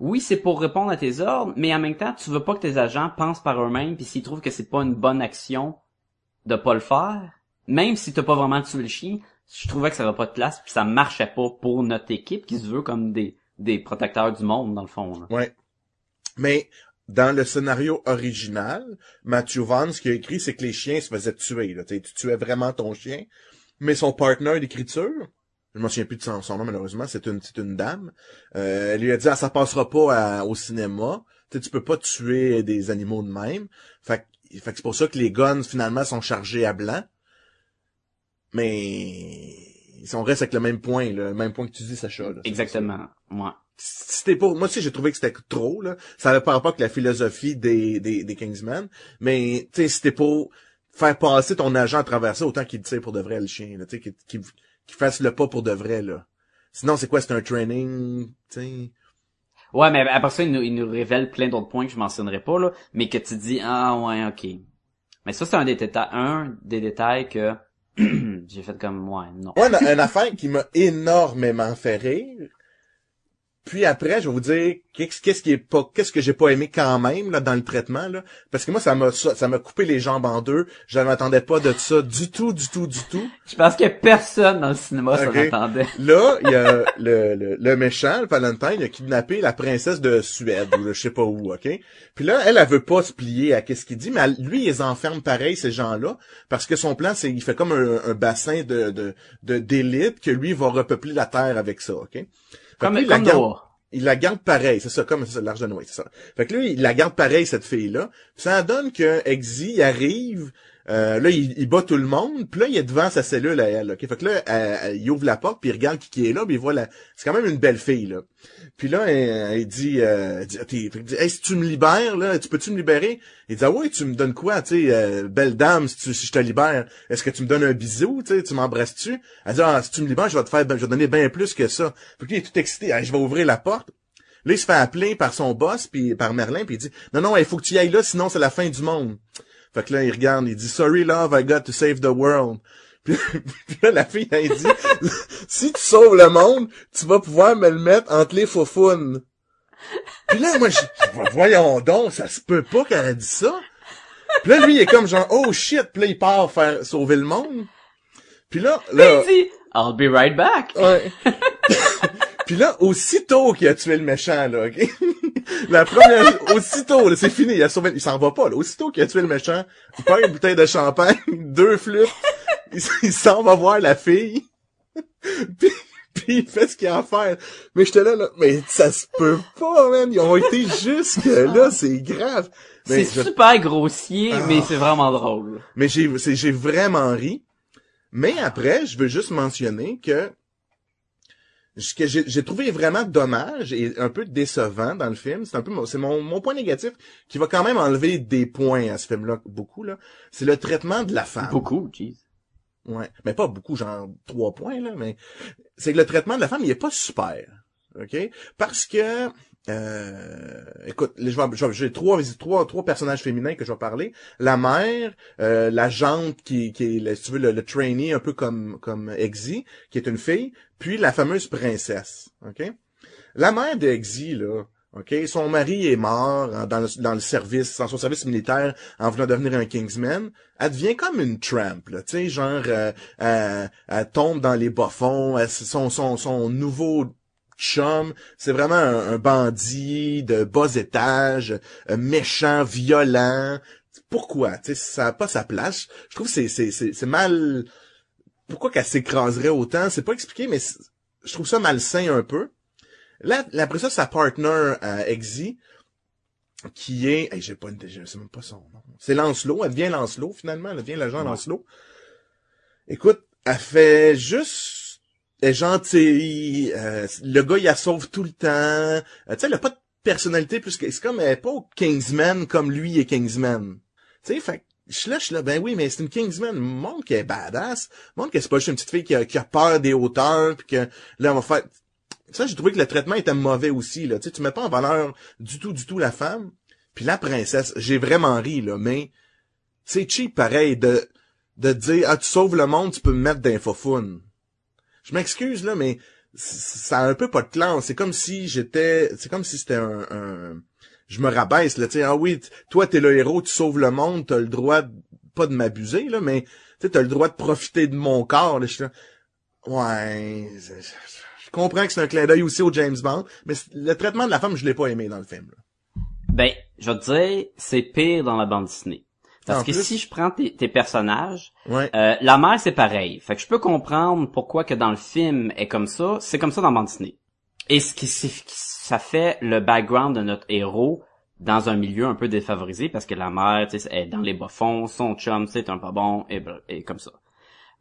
oui, c'est pour répondre à tes ordres, mais en même temps, tu veux pas que tes agents pensent par eux-mêmes, puis s'ils trouvent que c'est pas une bonne action de pas le faire, même si t'as pas vraiment tué le chien, je trouvais que ça avait pas de place, puis ça marchait pas pour notre équipe qui se veut comme des, des protecteurs du monde, dans le fond. là. Ouais. Mais, dans le scénario original, Matthew Vaughn, ce qu'il a écrit, c'est que les chiens se faisaient tuer, là. Tu tuais vraiment ton chien. Mais son partner d'écriture, je m'en souviens plus de son, son nom, malheureusement, c'est une, c'est une dame, euh, elle lui a dit, ah, ça passera pas à- au cinéma. Tu sais, tu peux pas tuer des animaux de même. Fait, que- fait que c'est pour ça que les guns, finalement, sont chargés à blanc. Mais, si on reste avec le même point, le même point que tu dis, Sacha. là. Exactement. Ouais. C'était pour, moi aussi, j'ai trouvé que c'était trop, là. Ça avait pas rapport avec la philosophie des, des, des Kingsmen. Mais, tu sais, c'était pour faire passer ton agent à travers ça, autant qu'il tire pour de vrai, le chien, là. Tu sais, qu'il, qu'il, qu'il fasse le pas pour de vrai, là. Sinon, c'est quoi? C'est un training, tu. Ouais, mais après ça, il nous, il nous révèle plein d'autres points que je mentionnerai pas, là, mais que tu dis, ah ouais, ok. Mais ça, c'est un des détails, un des détails que j'ai fait comme, ouais, non. Ouais, une, une affaire qui m'a énormément fait rire, Puis après, je vais vous dire qu'est-ce qu'est-ce qui est pas qu'est-ce que j'ai pas aimé quand même là dans le traitement là parce que moi ça m'a ça ça m'a coupé les jambes en deux, je m'attendais pas de ça du tout du tout du tout. Je pense que personne dans le cinéma s'en Ok. attendait. Là, il y a le, le, le méchant, le Valentine, il a kidnappé la princesse de Suède, ou je sais pas où, OK? Puis là, elle, elle veut pas se plier à qu'est-ce qu'il dit, mais elle- lui, il les enferme pareil, ces gens-là, parce que son plan, c'est il fait comme un, un bassin de de de- d'élite que lui va repeupler la Terre avec ça, OK? Comme, lui, il la garde- il la garde pareil, c'est ça, comme l'arche de Noé, c'est ça. Fait que lui, il la garde pareil, cette fille-là. Ça donne que Exy arrive, euh, là, il, il bat tout le monde, puis là, il est devant sa cellule à elle? Fait que là, elle- elle- il ouvre la porte, puis il regarde qui, qui est là, puis il voit la... C'est quand même une belle fille, là. Puis là, elle, dit, euh, dit, hey, si tu me libères, là, tu peux-tu me libérer? Il dit, ah oui, tu me donnes quoi, tu sais, euh, belle dame, si, tu- si je te libère, est-ce que tu me donnes un bisou, tu sais, tu m'embrasses-tu? Elle dit, ah, si tu me libères, je vais te faire, ben, je vais donner bien plus que ça. Fait que lui, il est tout excité, je vais ouvrir la porte. Là, il se fait appeler par son boss, puis par Merlin, puis il dit, non, non, il faut que tu ailles là, sinon c'est la fin du monde. Fait que là, il regarde, il dit, sorry love, I got to save the world. Puis, puis là, la fille, elle dit, si tu sauves le monde, tu vas pouvoir me le mettre entre les faufounes. Puis là, moi, je voyons donc, ça se peut pas qu'elle a dit ça. Puis là, lui, il est comme genre, oh shit, puis là, il part faire sauver le monde. Puis là, là, Il dit, I'll be right back. Ouais. Puis là, aussitôt qu'il a tué le méchant, là, ok? La première, aussitôt, là, c'est fini, il a sauvé, il s'en va pas, là. Aussitôt qu'il a tué le méchant, il prend une bouteille de champagne, deux flûtes, il, s'en va voir la fille, puis, puis il fait ce qu'il a à faire. Mais j'étais là, là, mais ça se peut pas, man, ils ont été jusque là, c'est grave. C'est je- super grossier, Ah. mais c'est vraiment drôle. mais j'ai, j'ai vraiment ri. Mais après, je veux juste mentionner que ce que j'ai, trouvé vraiment dommage et un peu décevant dans le film, c'est un peu mon, c'est mon, mon point négatif qui va quand même enlever des points à ce film-là, beaucoup là. C'est le traitement de la femme. Beaucoup, jeez. Ouais, mais pas beaucoup, genre trois points là, mais c'est que le traitement de la femme, il est pas super, ok? Parce que, euh, écoute, j'ai trois, personnages féminins que je vais parler. La mère, euh, la jante qui, est, si tu veux, le, le trainee un peu comme comme Exy, qui est une fille, puis la fameuse princesse, ok? La mère de Exy là. OK, son mari est mort dans le, service, dans son service militaire, en voulant devenir un Kingsman. Elle devient comme une tramp, tu sais, genre, euh, elle, elle tombe dans les bas-fonds, son, son, son nouveau chum, c'est vraiment un, un bandit de bas étage, euh, méchant, violent. Pourquoi? Tu sais, ça n'a pas sa place. Je trouve que c'est, c'est, c'est, c'est mal... Pourquoi qu'elle s'écraserait autant? C'est pas expliqué, mais je trouve ça malsain un peu. Là, là, après ça, sa partner, euh, Exy, qui est, hey, j'ai pas, je sais même pas son nom. C'est Lancelot. Elle devient Lancelot, finalement. Elle devient l'agent Lancelot. Écoute, elle fait juste, est gentille, euh, le gars, il la sauve tout le temps. Euh, tu sais, elle a pas de personnalité plus que, c'est comme, elle est pas au Kingsman comme lui est Kingsman. Tu sais, fait je suis là, je suis là, ben oui, mais c'est une Kingsman. Montre qu'elle est badass. Montre que c'est pas juste une petite fille qui a, peur des hauteurs, puis que, là, on va faire, ça, j'ai trouvé que le traitement était mauvais aussi, là. Tu sais, tu mets pas en valeur du tout, du tout la femme. Puis la princesse, j'ai vraiment ri, là, mais c'est cheap, pareil, de, de dire, ah, tu sauves le monde, tu peux me mettre d'infofoun. Je m'excuse, là, mais ça a un peu pas de classe. C'est comme si j'étais, c'est comme si c'était un, un- je me rabaisse, là, tu sais, ah oui, toi, t'es le héros, tu sauves le monde, t'as le droit, de- pas de m'abuser, là, mais, tu sais, t'as le droit de profiter de mon corps, là, je ouais, je comprends que c'est un clin d'œil aussi au James Bond, mais le traitement de la femme, je l'ai pas aimé dans le film, là. Ben, je vais te dire, c'est pire dans la bande Disney. Parce En que plus? si je prends tes, tes personnages, Ouais. euh, la mère c'est pareil. Fait que je peux comprendre pourquoi que dans le film est comme ça. C'est comme ça dans la bande Disney. Et ce qui, ça fait le background de notre héros dans un milieu un peu défavorisé parce que la mère, tu sais, est dans les bas-fonds, son chum, c'est un pas bon, et, et comme ça.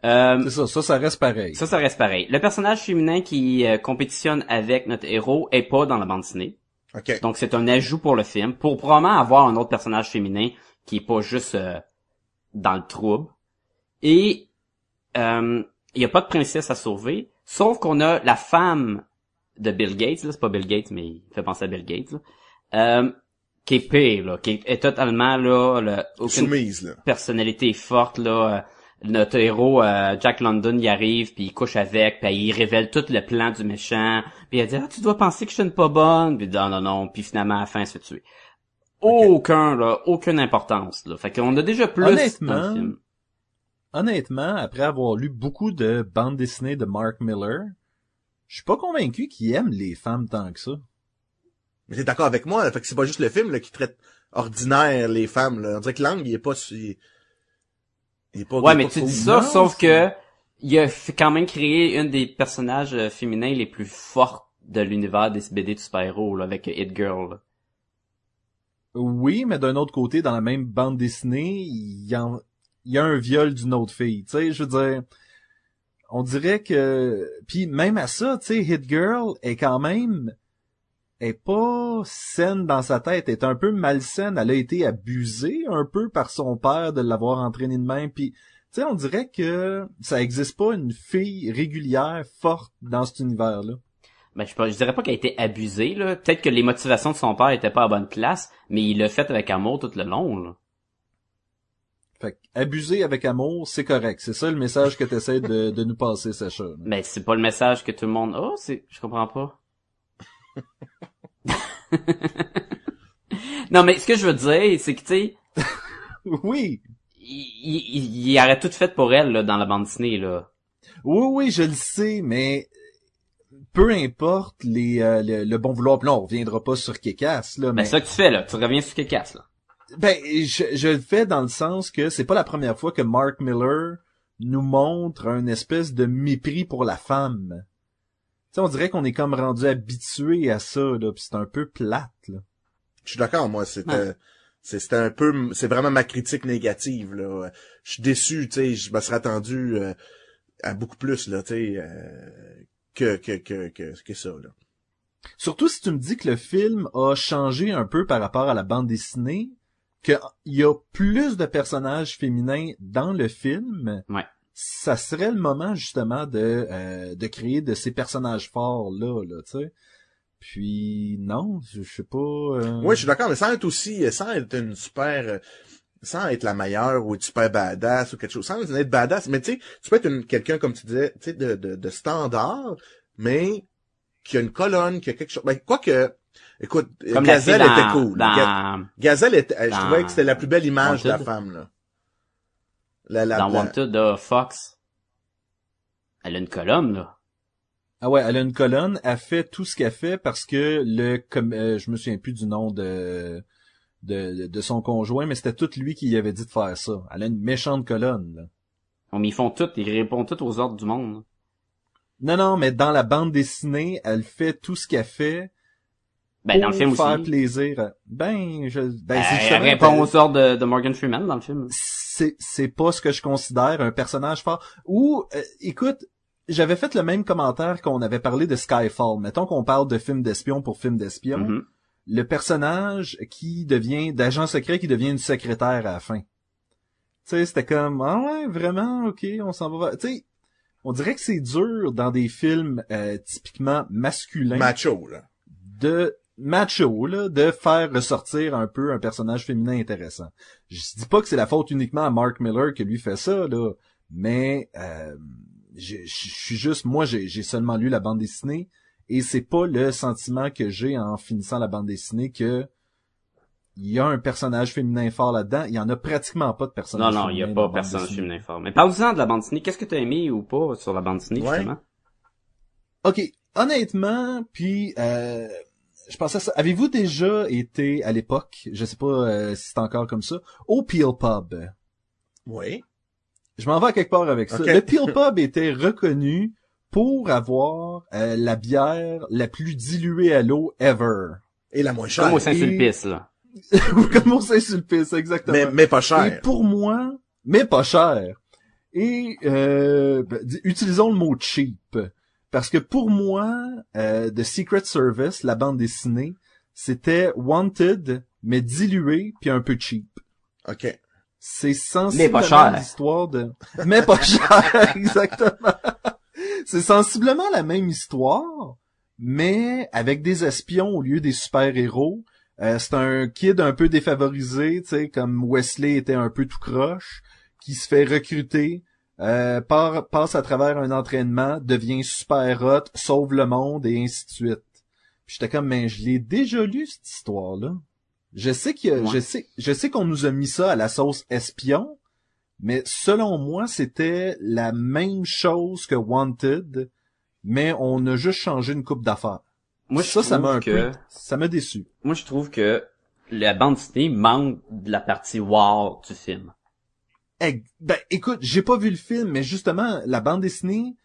Euh, C'est ça, ça, ça reste pareil. ça, ça reste pareil. Le personnage féminin qui euh, compétitionne avec notre héros est pas dans la bande Disney. OK. Donc c'est un ajout pour le film, pour probablement avoir un autre personnage féminin qui est pas juste euh, dans le trouble. Et euh, il y a pas de princesse à sauver, sauf qu'on a la femme de Bill Gates, là, c'est pas Bill Gates, mais il fait penser à Bill Gates, là, euh, qui est pire, là, qui est, totalement là, le- aucune Soumise, là. personnalité forte là. notre héros euh, Jack London y arrive puis il couche avec puis il révèle tout le plan du méchant puis il dit ah tu dois penser que je suis une pas bonne puis non non non puis finalement à la fin il se fait tuer aucun là aucune importance là fait qu'on a déjà plus Honnêtement, dans le film. Honnêtement, après avoir lu beaucoup de bandes dessinées de Mark Miller, je suis pas convaincu qu'il aime les femmes tant que ça. Mais t'es d'accord avec moi, là, fait que c'est pas juste le film là, qui traite ordinaire les femmes. Là. On dirait que Lang, il est pas... Il, il est pas ouais mais pas tu dis ça sauf que il a quand même créé une des personnages euh, féminins les plus fortes de l'univers des BD de super-héros là, avec Hit Girl là. Oui, mais d'un autre côté, dans la même bande dessinée, il y, a un viol d'une autre fille. Tu sais, je veux dire, on dirait que... Puis même à ça, tu sais, Hit Girl est quand même... est pas saine dans sa tête, est un peu malsaine. Elle a été abusée un peu par son père de l'avoir entraînée de même. Puis, tu sais, on dirait que ça existe pas une fille régulière, forte dans cet univers-là. Ben, je, je dirais pas qu'elle a été abusée, là. Peut-être que les motivations de son père étaient pas à bonne place, mais il l'a fait avec amour tout le long, là. Fait que, abuser avec amour, c'est correct. C'est ça le message que t'essaies de, de nous passer, Sacha. Ben, c'est pas le message que tout le monde... Oh, c'est... Je comprends pas. non, mais ce que je veux dire, c'est que, tu sais, Oui, il, il, il aurait tout fait pour elle, là, dans la bande dessinée, là. oui, oui, je le sais, mais peu importe les, euh, le, le bon vouloir. Puis là, on reviendra pas sur Kekas, là, Ben, mais c'est ça que tu fais, là. Tu reviens sur Kekas, là. ben, je, je le fais dans le sens que c'est pas la première fois que Mark Miller nous montre un espèce de mépris pour la femme. Tu sais, on dirait qu'on est comme rendu habitué à ça, là, puis c'est un peu plate, là. Je suis d'accord, moi, c'était... Ouais. c'est- C'était un peu, c'est vraiment ma critique négative là. Je suis déçu, tu sais, je me serais attendu euh, à beaucoup plus là, tu sais, euh, que, que que que que ça là. Surtout si tu me dis que le film a changé un peu par rapport à la bande dessinée, qu'il y a plus de personnages féminins dans le film, Ouais. ça serait le moment justement de euh, de créer de ces personnages forts là, là, tu sais. Puis non, je je sais pas. euh, Oui, je suis d'accord, mais sans être aussi, sans être une super, euh, sans être la meilleure ou être super badass ou quelque chose, sans être badass, mais tu sais, tu peux être une- quelqu'un, comme tu disais, tu sais, de, de, de standard, mais qui a une colonne, qui a quelque chose, ben, quoi que, écoute, Comme Gazelle dans, était cool. Ga- Gazelle était, je trouvais que c'était la plus belle image de la femme, là. La, la, dans la- Wanted de Fox. Elle a une colonne, là. Ah ouais, elle a une colonne, elle fait tout ce qu'elle fait parce que le comme euh, je me souviens plus du nom de de, de son conjoint, mais c'était tout lui qui lui avait dit de faire ça. Elle a une méchante colonne. Là. Mais ils font tout, ils répondent tout aux ordres du monde. Non, non, mais dans la bande dessinée, elle fait tout ce qu'elle fait Ben, dans le pour film faire aussi. plaisir. Ben, je, ben, Ben, c'est elle justement- répond aux ordres de, de Morgan Freeman dans le film. c'est c'est pas ce que je considère un personnage fort. Ou, euh, écoute, j'avais fait le même commentaire qu'on avait parlé de Skyfall. Mettons qu'on parle de film d'espion pour film d'espion. Mhm. Le personnage qui devient, d'agent secret qui devient une secrétaire à la fin. Tu sais, c'était comme, ah ouais, vraiment, ok, on s'en va. Tu sais, on dirait que c'est dur dans des films euh, typiquement masculins macho, là. de macho là, de faire ressortir un peu un personnage féminin intéressant. Je dis pas que c'est la faute uniquement à Mark Miller que lui fait ça là, mais euh, je suis juste moi j'ai j'ai seulement lu la bande dessinée et c'est pas le sentiment que j'ai en finissant la bande dessinée que il y a un personnage féminin fort là-dedans, il y en a pratiquement pas de Non, personnage non, il y a féminin pas bande personnage féminin fort. Mais parle-en de la bande dessinée. Qu'est-ce que t'as aimé ou pas sur la bande dessinée, Ouais. justement? OK, honnêtement, puis euh, je pensais à ça. Avez-vous déjà été à l'époque, je sais pas euh, si c'est encore comme ça, au Peel Pub? Oui. Je m'en vais à quelque part avec ça. Le Peel Pub était reconnu pour avoir euh, la bière la plus diluée à l'eau ever. Et la moins chère. Comme au Saint-Sulpice, là. Comme au Saint-Sulpice, exactement. mais, mais pas Et cher. pour moi, mais pas cher. Et euh, ben, utilisons le mot cheap. Parce que pour moi, euh, The Secret Service, la bande dessinée, c'était Wanted, mais dilué, puis un peu cheap. OK. C'est sensiblement Mais pas cher. l'histoire de... Mais pas cher, exactement. C'est sensiblement la même histoire, mais avec des espions au lieu des super-héros. Euh, c'est un kid un peu défavorisé, tu sais, comme Wesley était un peu tout croche, qui se fait recruter euh, passe à travers un entraînement, devient super hot, sauve le monde et ainsi de suite. J'étais comme, mais je l'ai déjà lu cette histoire-là. Je sais que Ouais. je sais, je sais qu'on nous a mis ça à la sauce espion, mais selon moi, c'était la même chose que Wanted, mais on a juste changé une coupe d'affaires. Moi, je ça, ça m'a un que, peu, ça m'a déçu. moi, je trouve que la bande dessinée manque de la partie wow du film. Eh, Ben, écoute, j'ai pas vu le film, mais justement, la bande dessinée,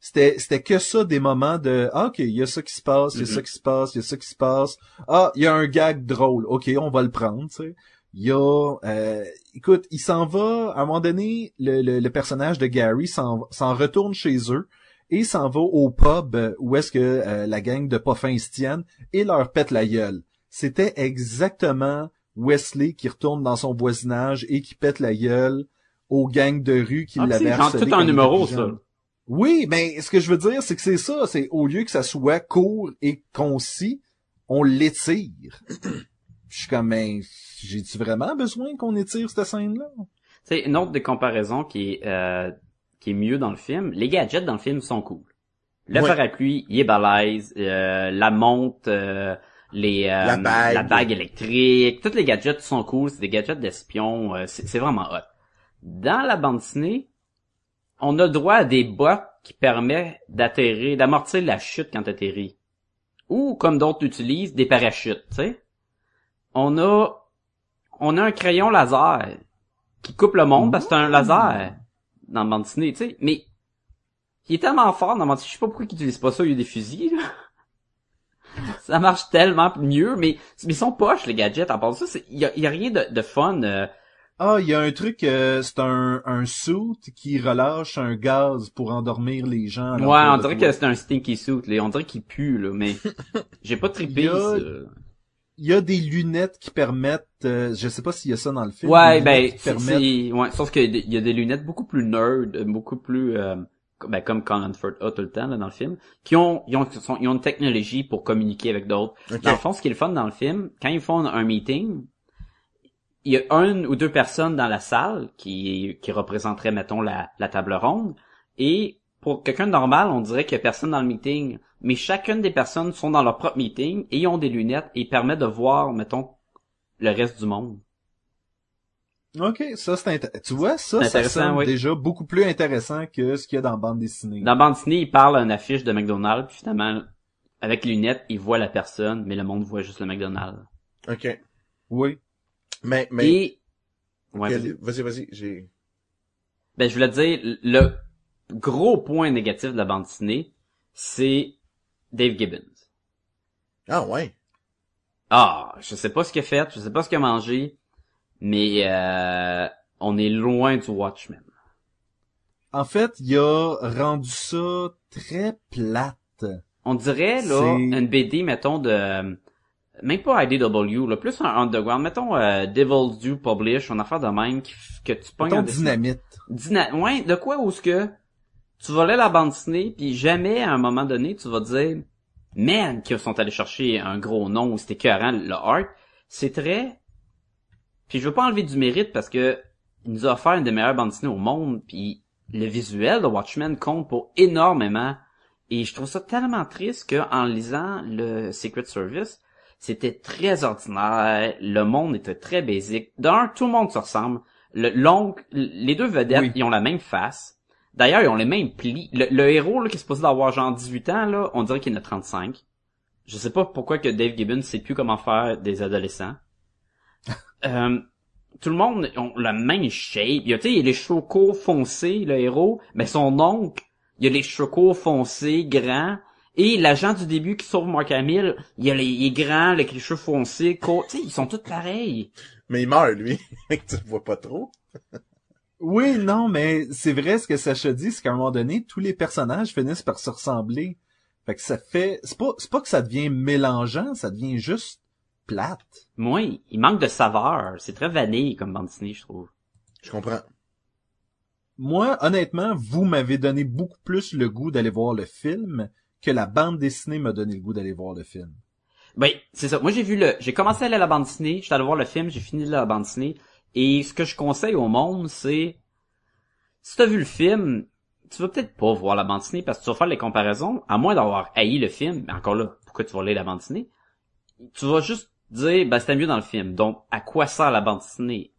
c'était, c'était que ça des moments de, ah, ok, il y a ça qui se passe, il y a ça qui se passe, il y a ça qui se passe. Ah, il y a un gag drôle. Ok, on va le prendre, tu sais. Il y a, euh, écoute, il s'en va, à un moment donné, le, le, le personnage de Gary s'en, s'en retourne chez eux et s'en va au pub euh, où est-ce que euh, la gang de Poffins se tiennent et leur pète la gueule. C'était exactement Wesley qui retourne dans son voisinage et qui pète la gueule aux gangs de rue qui Ah, l'avaient harcelé tout était numéro, ça. Oui, mais ce que je veux dire, c'est que c'est ça. C'est au lieu que ça soit court et concis, on l'étire. Je suis comme, mais j'ai-tu vraiment besoin qu'on étire cette scène-là? C'est une autre des comparaisons qui est, euh, qui est mieux dans le film. Les gadgets dans le film sont cool. Le Ouais. parapluie, il est balèze, euh, la montre, euh, les, euh, La bague. électrique, tous les gadgets sont cool, c'est des gadgets d'espion, euh, c'est vraiment hot. Dans la bande dessinée, on a droit à des bottes qui permettent d'atterrir, d'amortir la chute quand t'atterris. Ou, comme d'autres utilisent, des parachutes, tu sais. On a, on a un crayon laser qui coupe le monde parce que c'est un laser dans bande dessinée, tu sais. Mais, il est tellement fort dans bande dessinée, je sais pas pourquoi ils utilisent pas ça, il y a des fusils, là. ça marche tellement mieux, mais, mais ils sont poches, les gadgets. À part ça, c'est- il y y a rien de, de fun. euh, Ah, il y a un truc, euh, c'est un, un suit qui relâche un gaz pour endormir les gens. Ouais, on de dirait que c'est un stinky suit, là. On dirait qu'il pue, là, mais j'ai pas trippé, Il y a- ça. Il y a des lunettes qui permettent, euh, je sais pas s'il y a ça dans le film. Ouais, ben, permettent- ouais, sauf qu'il y a des lunettes beaucoup plus nerd, euh, beaucoup plus, euh, ben, comme Colin Firth a tout le temps, là, dans le film, qui ont, ils ont, sont- ils ont une technologie pour communiquer avec d'autres. Ok. Dans le fond, ce qui est le fun dans le film, quand ils font un meeting, il y a une ou deux personnes dans la salle qui, qui représenteraient, mettons, la, la table ronde, et pour quelqu'un de normal, on dirait qu'il y a personne dans le meeting, mais chacune des personnes sont dans leur propre meeting et ont des lunettes et permettent de voir, mettons, le reste du monde. Ok, ça c'est Tu vois, ça, C'est ça oui. déjà beaucoup plus intéressant que ce qu'il y a dans la bande dessinée. Dans bande dessinée, il parle à une affiche de McDonald's, puis finalement, avec les lunettes, il voit la personne, mais le monde voit juste le McDonald's. OK. Oui. Mais, mais, Et, ouais, vas-y, vas-y, j'ai... ben, je voulais te dire, le gros point négatif de la bande dessinée, c'est Dave Gibbons. Ah, ouais. Ah, je sais pas ce qu'il a fait, je sais pas ce qu'il a mangé, mais euh, on est loin du Watchmen. En fait, il a rendu ça très plate. On dirait, là, une BD, mettons, de... Même pas IDW, là, plus un underground. Mettons euh, Devil's Due Publish, une affaire de même qui f- que tu pognes Mettons en dynamite. Dyna- ouais, de quoi ou ce que tu vas lire la bande dessinée, puis jamais à un moment donné tu vas dire man qui sont allés chercher un gros nom ou c'était écœurant le art, c'est très puis je veux pas enlever du mérite parce que il nous a offert une des meilleures bandes dessinées au monde, puis le visuel de Watchmen compte pour énormément et je trouve ça tellement triste que en lisant le Secret Service, c'était très ordinaire, le monde était très basique. D'un, tout le monde se ressemble. Le l'oncle, les deux vedettes, Oui. ils ont la même face. D'ailleurs, ils ont les mêmes plis. Le, le héros là, qui est supposé d'avoir genre 18 ans, là, on dirait qu'il en a 35. Je sais pas pourquoi que Dave Gibbons sait plus comment faire des adolescents. Euh, tout le monde ont la même shape. Il y a, tu sais, il y a les cheveux courts foncés, le héros, mais son oncle, il y a les cheveux courts foncés, grands. Et l'agent du début qui sauve Mark Hamill, il, a les, il est grand, avec les cheveux foncés, courts. Tu sais, ils sont tous pareils. Mais il meurt, lui. tu le vois pas trop. Oui, non, mais c'est vrai ce que Sacha dit, c'est qu'à un moment donné, tous les personnages finissent par se ressembler. Fait que ça fait, c'est pas, c'est pas que ça devient mélangeant, ça devient juste plate. Moi, il manque de saveur. C'est très vanille comme bande dessinée, je trouve. Je comprends. Moi, honnêtement, vous m'avez donné beaucoup plus le goût d'aller voir le film que la bande dessinée m'a donné le goût d'aller voir le film. Ben, c'est ça. Moi, j'ai vu le, j'ai commencé à aller à la bande dessinée, j'étais allé voir le film, j'ai fini la bande dessinée. Et ce que je conseille au monde, c'est, si t'as vu le film, tu vas peut-être pas voir la bande dessinée parce que tu vas faire les comparaisons, à moins d'avoir haï le film, mais encore là, pourquoi tu vas lire la bande dessinée? Tu vas juste dire, ben c'était mieux dans le film. Donc, à quoi sert la bande dessinée?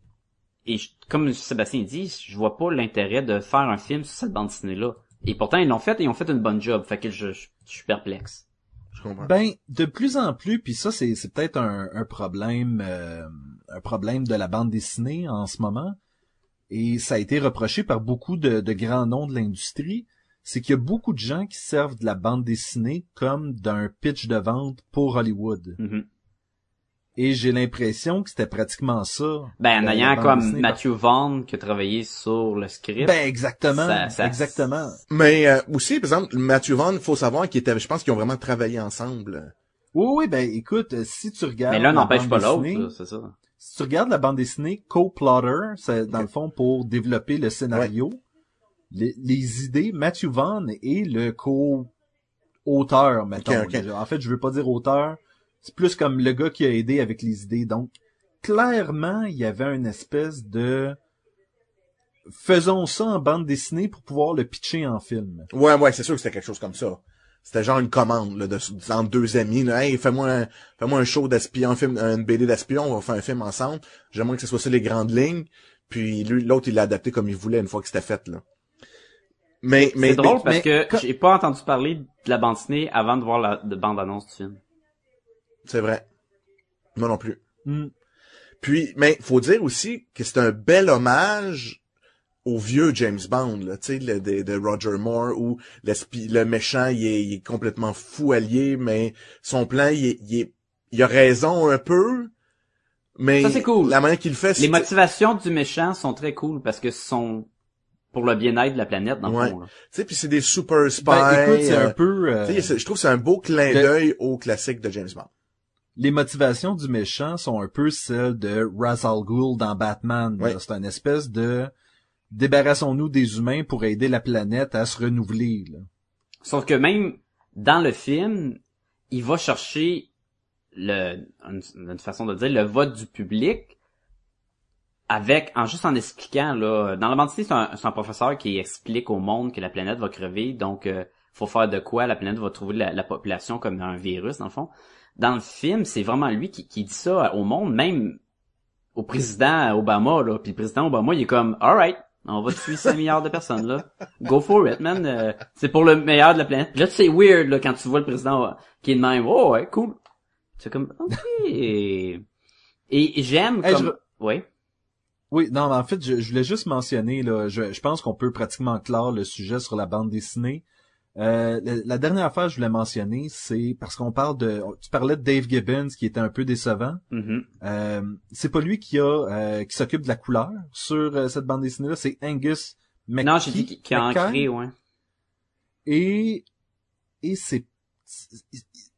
Et je- comme Sébastien dit, je vois pas l'intérêt de faire un film sur cette bande dessinée-là. Et pourtant, ils l'ont fait et ils ont fait une bonne job. Fait que je, je- je suis perplexe. Je comprends. Ben, de plus en plus, puis ça, c'est, c'est peut-être un, un problème, euh, un problème de la bande dessinée en ce moment. Et ça a été reproché par beaucoup de, de grands noms de l'industrie. C'est qu'il y a beaucoup de gens qui servent de la bande dessinée comme d'un pitch de vente pour Hollywood. Mhm. Et j'ai l'impression que c'était pratiquement ça. Ben, en la ayant comme dessinée. Matthew Vaughn qui a travaillé sur le script. Ben, exactement. Ça- ça- exactement. Mais euh, aussi, par exemple, Matthew Vaughn, faut savoir qu'il était, je pense qu'ils ont vraiment travaillé ensemble. Oui, oui, ben, écoute, euh, si tu regardes. mais l'un n'empêche pas l'autre, c'est ça. Si tu regardes la bande dessinée co-plotter, c'est dans le fond pour développer le scénario, les, les idées, Matthew Vaughn est le co-auteur, mettons. En fait, je veux pas dire auteur, c'est plus comme le gars qui a aidé avec les idées. Donc, clairement, il y avait une espèce de faisons ça en bande dessinée pour pouvoir le pitcher en film. Ouais, ouais, c'est sûr que c'était quelque chose comme ça. C'était genre une commande là, de, entre deux amis. Là, hey, fais-moi un, fais-moi un show d'espion, un film, une BD d'espion, on va faire un film ensemble. J'aimerais que ce soit ça les grandes lignes. Puis lui, l'autre, il l'a adapté comme il voulait une fois que c'était fait là. Mais, mais, C'est drôle mais- parce mais que quand- j'ai pas entendu parler de la bande dessinée avant de voir la de bande-annonce du film. c'est vrai. Moi non plus. Hmm. Puis, mais faut dire aussi que c'est un bel hommage au vieux James Bond, là, tu sais, le- de, de Roger Moore, où le méchant, il est, il est complètement fou allié, mais son plan, il est, il est- il a raison un peu, mais Ça, c'est cool. la manière qu'il le fait, Les motivations du méchant sont très cool parce que ce sont pour le bien-être de la planète dans le fond. là. Tu sais, puis c'est des super spies. Ben, écoute, c'est euh, un peu... euh, tu sais, c'est- je trouve que c'est un beau clin d'œil au classique de James Bond. les motivations du méchant sont un peu celles de Ra's al Ghul dans Batman. C'est une espèce de débarrassons-nous des humains pour aider la planète à se renouveler. là. Sauf que même dans le film, il va chercher le une, façon de dire le vote du public avec en juste en expliquant là dans la bande c'est un, professeur qui explique au monde que la planète va crever donc euh, faut faire de quoi la planète va trouver la, la population comme un virus dans le fond dans le film c'est vraiment lui qui, qui dit ça au monde même au président Obama là puis le président Obama il est comme alright on va tuer 5 milliards de personnes là. Go for it man. Euh, c'est pour le meilleur de la planète. Puis là c'est weird là quand tu vois le président euh, qui est de même. Oh ouais cool. C'est comme ok. Et j'aime Hey, comme je- ouais. Oui, non, mais en fait, je, je voulais juste mentionner, là, je, je pense qu'on peut pratiquement clore le sujet sur la bande dessinée. Euh, la, la dernière fois que je voulais mentionner, c'est parce qu'on parle de... Tu parlais de Dave Gibbons, qui était un peu décevant. Mhm. Euh, c'est pas lui qui a euh, qui s'occupe de la couleur sur euh, cette bande dessinée là, c'est Angus McKee. non j'ai dit qu'il a ancré ouais Et et c'est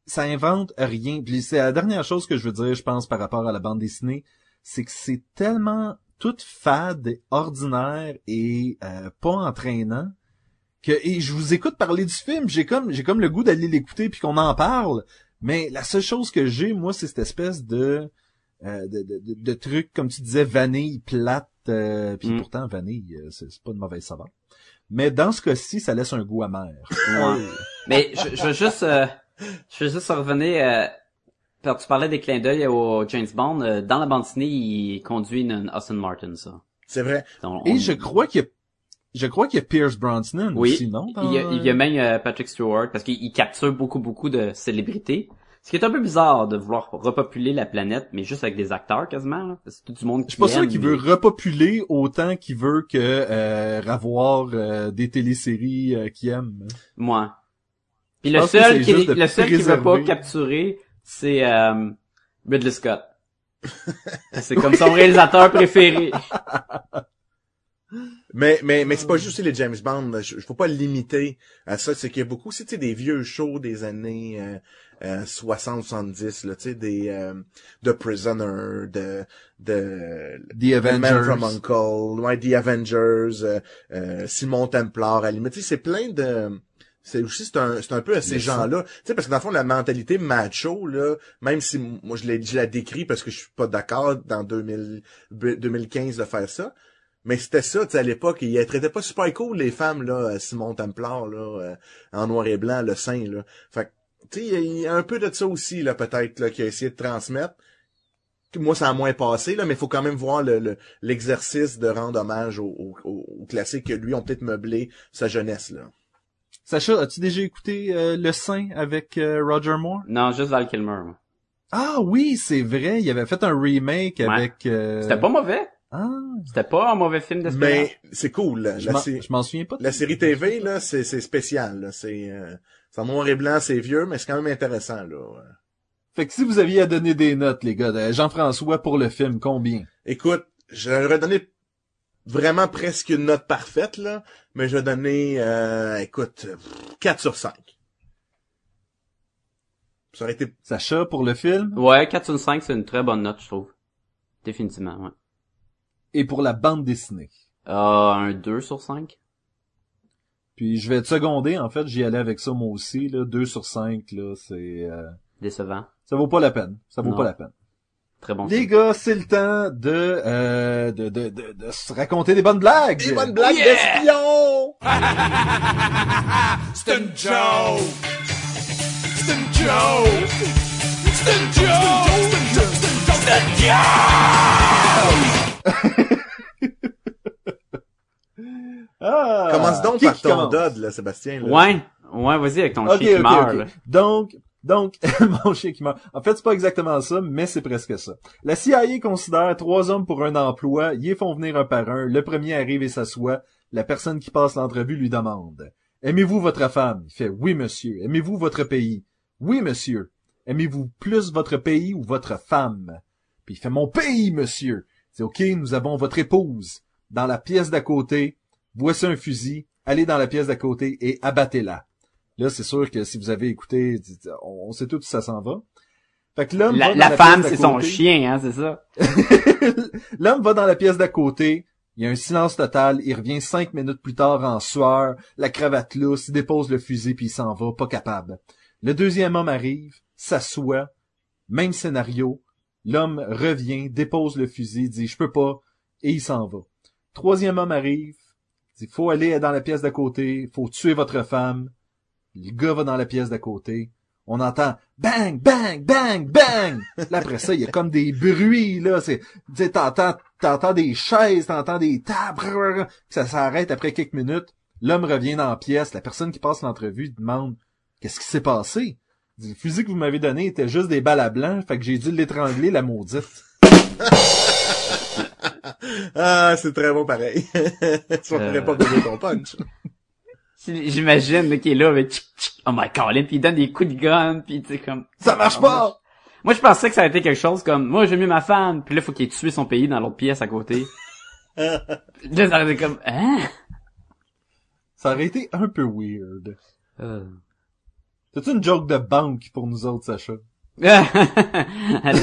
ça invente rien. Puis c'est la dernière chose que je veux dire, je pense, par rapport à la bande dessinée, c'est que c'est tellement toute fade, ordinaire et euh, pas entraînant que et je vous écoute parler du film, j'ai comme j'ai comme le goût d'aller l'écouter puis qu'on en parle. Mais la seule chose que j'ai, moi, c'est cette espèce de euh, de, de, de, de truc, comme tu disais, vanille plate. Euh, puis Mm. pourtant, vanille, euh, c'est pas une mauvaise saveur. Mais dans ce cas-ci, ça laisse un goût amer. Ouais. Mais je, je veux juste, euh, je veux juste revenir. Euh, quand tu parlais des clins d'œil au James Bond, euh, dans la bande dessinée, il conduit une, une Aston Martin, ça. C'est vrai. Donc, Et je crois qu'il y a, je crois qu'il y a Pierce Brosnan Oui. aussi, non? dans- il y a, il y a même euh, Patrick Stewart parce qu'il il capture beaucoup beaucoup de célébrités. Ce qui est un peu bizarre de vouloir repopuler la planète, mais juste avec des acteurs quasiment. là. C'est tout du monde Je qui suis pas sûr qu'il mais- veut repopuler autant qu'il veut que euh, avoir euh, des téléséries euh, qu'il aime. Moi. Puis Je le seul qui, le seul qui veut pas capturer, c'est euh, Ridley Scott. c'est comme son réalisateur préféré. Mais, mais, mais c'est pas juste les James Bond. là. Je, je faut pas le limiter à ça. C'est qu'il y a beaucoup, tu sais, des vieux shows des années euh, euh, 60-70, là, tu sais, des euh, The Prisoner, de de The The Man Avengers. from Uncle, ouais, The Avengers, euh, euh, Simon Templar, à la limite. Tu sais, c'est plein de c'est aussi c'est un c'est un peu à ces gens-là tu sais parce que dans le fond la mentalité macho là même si moi je l'ai je la décris parce que je suis pas d'accord dans 2000 2015 de faire ça Mais c'était ça, tu sais, à l'époque, ils traitaient pas super cool les femmes, là, euh, Simon Templar, là, euh, en noir et blanc, le sein, là. Fait que, tu sais, il y a- un peu de ça aussi, là, peut-être, là, qu'il a essayé de transmettre. Moi, ça a moins passé, là, mais il faut quand même voir le, le- l'exercice de rendre hommage aux au, au, classiques que lui ont peut-être meublé sa jeunesse, là. Sacha, as-tu déjà écouté euh, Le Saint avec euh, Roger Moore? Non, juste Val Kilmer. moi. Ah oui, c'est vrai, il avait fait un remake Ouais. avec... euh, C'était pas mauvais. Ah, C'était pas un mauvais film d'espionnage. Mais c'est cool, là. je La, m'en- sé- je m'en souviens pas. de- la série TV, là, c'est, c'est spécial, là. C'est, euh, c'est en noir et blanc, c'est vieux, mais c'est quand même intéressant, là. Fait que si vous aviez à donner des notes, les gars, de Jean-François pour le film, combien? Écoute, j'aurais donné vraiment presque une note parfaite, là, mais je vais donner, euh, écoute, 4 sur 5. Ça aurait été... Sacha pour le film? Ouais, 4 sur 5, c'est une très bonne note, je trouve. Définitivement, ouais. Et pour la bande dessinée. Euh, un 2 sur 5. Puis je vais te seconder, en fait, j'y allais avec ça moi aussi, là, 2 sur 5, là, c'est... euh, Décevant. ça vaut pas la peine. Ça vaut Non. pas la peine. Très bon Les film. gars, c'est le temps de, euh, de, de, de, de se raconter des bonnes blagues. Des bonnes blagues d'espion! C'est une joke! C'est une joke! C'est une joke! C'est une joke! Ah, Commence donc par ton commence? dod, là, Sébastien. Là. Ouais. Ouais, vas-y avec ton chien qui meurt, là. Donc, donc, mon chien qui meurt. En fait, c'est pas exactement ça, mais c'est presque ça. La CIA considère trois hommes pour un emploi, ils les font venir un par un, le premier arrive et s'assoit, la personne qui passe l'entrevue lui demande « Aimez-vous votre femme? » Il fait « Oui, monsieur. »« Aimez-vous votre pays? »« Oui, monsieur. »« Aimez-vous plus votre pays ou votre femme? » Puis il fait « Mon pays, monsieur. » C'est « Ok, nous avons votre épouse. Dans la pièce d'à côté, voici un fusil, allez dans la pièce d'à côté et abattez-la. » Là, c'est sûr que si vous avez écouté, on sait tout où ça s'en va. Fait que l'homme La, va dans la la femme, pièce c'est son chien, hein, c'est ça? L'homme va dans la pièce d'à côté. Il y a un silence total. Il revient cinq minutes plus tard en sueur, la cravate lousse, il dépose le fusil puis il s'en va, pas capable. Le deuxième homme arrive, s'assoit, même scénario. L'homme revient, dépose le fusil, dit je peux pas, et il s'en va. Troisième homme arrive, dit faut aller dans la pièce d'à côté, faut tuer votre femme. Le gars va dans la pièce d'à côté. On entend bang, bang, bang, bang. Là, après ça, il y a comme des bruits, là. C'est, t'entends, t'entends des chaises, t'entends des tables. Ça s'arrête après quelques minutes. L'homme revient dans la pièce. La personne qui passe l'entrevue demande qu'est-ce qui s'est passé? Le fusil que vous m'avez donné était juste des balles à blanc, fait que j'ai dû l'étrangler, la maudite. Ah, c'est très bon pareil. tu Euh. m'aurais pas donné ton punch. J'imagine, qu'il est là avec tchic, tchic, oh my god, puis il donne des coups de gun, puis tu sais, comme... Ça marche pas! Moi, je pensais que ça aurait été quelque chose comme, moi, j'aime mieux ma femme, puis là, faut qu'il ait tué son pays dans l'autre pièce à côté. là, ça aurait été comme, hein? Ça aurait été un peu weird. Euh. C'est une joke de banque pour nous autres, Sacha? la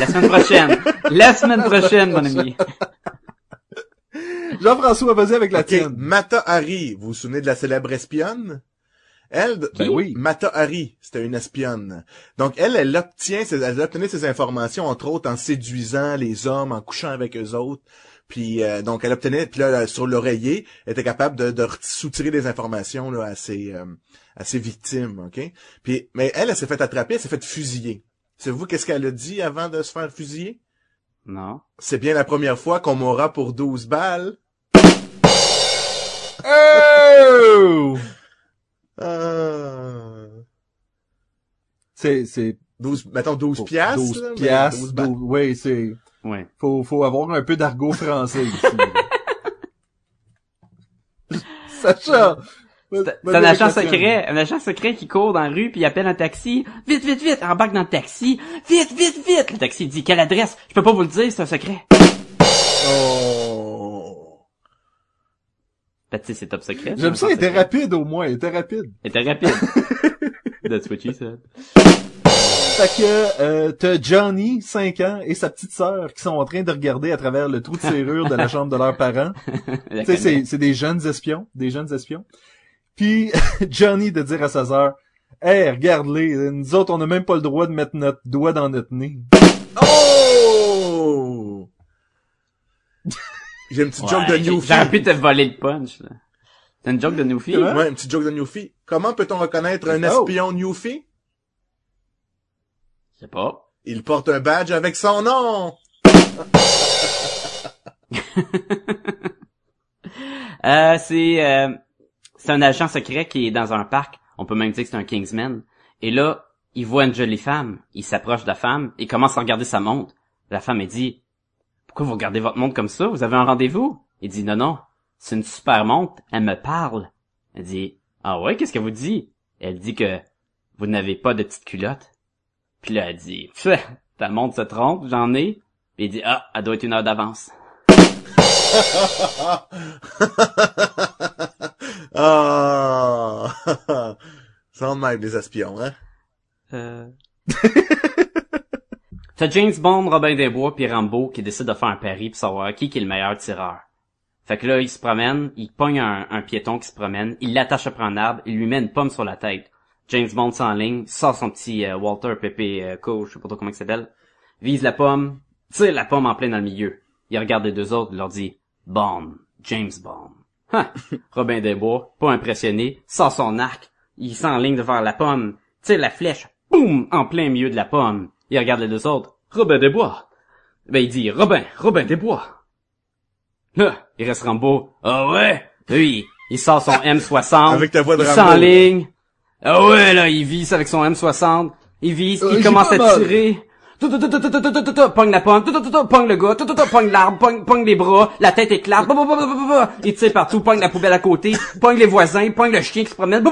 semaine prochaine. La semaine prochaine, mon ami. Jean-François, vas-y avec la Ok, tienne. Mata Hari, vous vous souvenez de la célèbre espionne? Elle, Ben oui. Mata Hari, c'était une espionne. Donc elle, elle obtient, ses- elle obtenait ses informations entre autres en séduisant les hommes, en couchant avec eux autres. Puis euh, donc elle obtenait, puis là sur l'oreiller, elle était capable de, de soutirer des informations là, à ses euh, à ses victimes, ok? Puis mais elle, elle s'est fait attraper, elle s'est fait fusiller. Savez-vous qu'est-ce qu'elle a dit avant de se faire fusiller? Non. C'est bien la première fois qu'on m'aura pour 12 balles. Oh! Ah. C'est, c'est... 12, mettons 12 piastres. 12 là, piastres, 12 balles. 12 oui, c'est... Ouais. Faut, faut avoir un peu d'argot français ici. Sacha! C'est c'est un agent secret, un agent secret qui court dans la rue puis il appelle un taxi. Vite, vite, vite, embarque dans le taxi. Vite, vite, vite. Le taxi dit quelle adresse? Je peux pas vous le dire, c'est un secret. Oh. Ben, tu sais, c'est top secret. J'aime ça, il était rapide au moins, il était rapide. Il était rapide. That's what she said. Fait que euh, t'as Johnny, 5 ans, et sa petite sœur qui sont en train de regarder à travers le trou de serrure de la chambre de leurs parents. Tu sais, c'est, c'est des jeunes espions, des jeunes espions. Puis Johnny de dire à sa sœur, Hey, regarde-les, nous autres, on n'a même pas le droit de mettre notre doigt dans notre nez. Oh! J'ai une petite joke de Ouais, j'ai- Newfie. J'aurais pu te voler le punch, là. T'as une joke de Newfie? Comment? Ouais, une petite joke de Newfie. Comment peut-on reconnaître un Oh. espion Newfie? Je sais pas. Il porte un badge avec son nom. Euh, c'est euh, c'est un agent secret qui est dans un parc. On peut même dire que c'est un Kingsman. Et là, il voit une jolie femme. Il s'approche de la femme et commence à regarder sa montre. La femme, elle dit, pourquoi vous regardez votre montre comme ça? Vous avez un rendez-vous? Il dit, non, non, c'est une super montre. Elle me parle. Elle dit, ah ouais, qu'est-ce qu'elle vous dit? Elle dit que vous n'avez pas de petite culotte. Puis là, elle dit, Pfff, ta montre se trompe, j'en ai. Puis il dit, ah, elle doit être une heure d'avance. ah. Sont de même, les espions, hein? Euh... T'as James Bond, Robin des Bois puis Rambo qui décident de faire un pari pour savoir qui, qui est le meilleur tireur. Fait que là, il se promène, il pogne un, un piéton qui se promène, il l'attache après un arbre, il lui met une pomme sur la tête. James Bond s'enligne, sort son petit euh, Walter Pepe euh, Co, je sais pas trop comment il s'appelle, vise la pomme, tire la pomme en plein dans le milieu. Il regarde les deux autres, il leur dit « Bond, James Bond ». Ha! Robin des Bois, pas impressionné, sort son arc, il s'enligne vers la pomme, tire la flèche, boum, en plein milieu de la pomme. Il regarde les deux autres. Robin des Bois. Ben, il dit, Robin, Robin des Bois. Là, il reste Rambo. Ah ouais? Lui, il sort son ah! M60. Avec ta voix de il Rambo. ligne. Ah ouais, là, il vise avec son M60. Il vise, il euh, commence à tirer. Pogne la pomme, pogne le gars, pogne l'arbre, pogne les bras, la tête éclate, bah, bah, bah, il tire partout, pogne la poubelle à côté, pogne les voisins, pogne le chien qui se promène,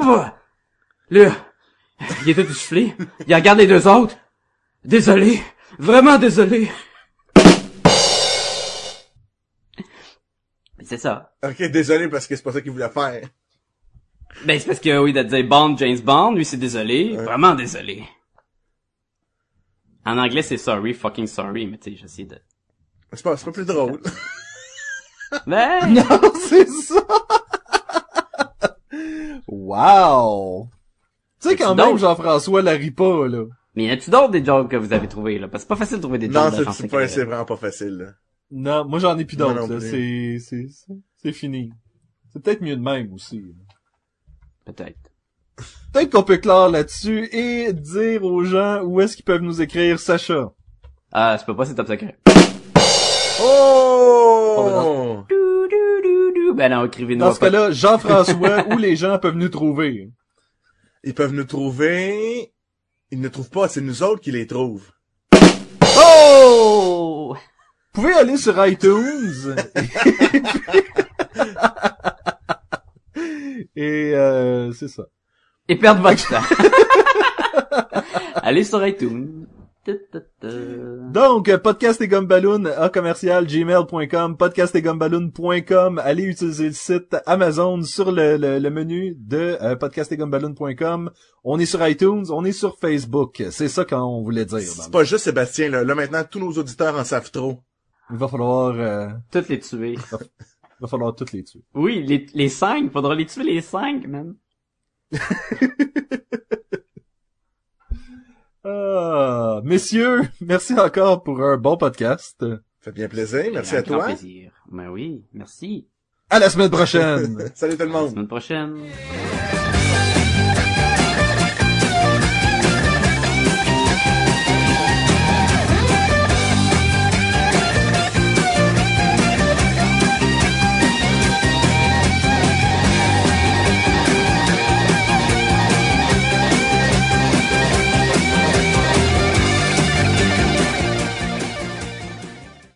là, il est tout soufflé, il regarde les deux autres, Désolé, vraiment désolé. C'est ça. Ok, désolé parce que c'est pas ça qu'il voulait faire. Ben, c'est parce que, oui, de dire Bond, James Bond, lui, c'est désolé. Ouais. Vraiment désolé. En anglais, c'est sorry, fucking sorry, mais tu sais, j'essaie de... C'est pas, c'est pas plus drôle. Ben, Non, c'est ça! wow! Tu sais, quand même, Jean-François la rit pas, là. Mais y a-tu d'autres des jokes que vous avez trouvés, là? Parce que c'est pas facile de trouver des non, jokes c'est, pas, c'est vraiment pas facile, là. Non, moi, j'en ai plus d'autres, non. C'est, c'est, c'est- fini. C'est peut-être mieux de même aussi. Peut-être. Peut-être qu'on peut clore là-dessus et dire aux gens où est-ce qu'ils peuvent nous écrire Sacha. Ah, je peux pas, c'est top secret. Oh! Dou, dou, dou, dou. Ben non, écrivez-nous. Dans ce cas-là, Jean-François, où les gens peuvent nous trouver? Ils peuvent nous trouver... Ils ne trouvent pas, c'est nous autres qui les trouvent. Oh! Vous pouvez aller sur iTunes. et euh, c'est ça. Et perdre votre temps. Allez sur iTunes. Donc, podcast et gumballoon à commercial gmail.com, podcast et gumballoon.com. Allez utiliser le site Amazon sur le, le, le menu de euh, podcast et gumballoon.com. On est sur iTunes, on est sur Facebook. C'est ça qu'on voulait dire. C'est pas juste Sébastien, là. Là, maintenant, tous nos auditeurs en savent trop. Il va falloir, euh, Toutes les tuer. il va falloir toutes les tuer. Oui, les, les cinq. Faudra les tuer les cinq, man. Ah, messieurs, merci encore pour un bon podcast. Fait bien plaisir. Merci Un à grand toi. plaisir. Ben oui, merci. À la semaine prochaine. Salut tout le À la monde. semaine prochaine.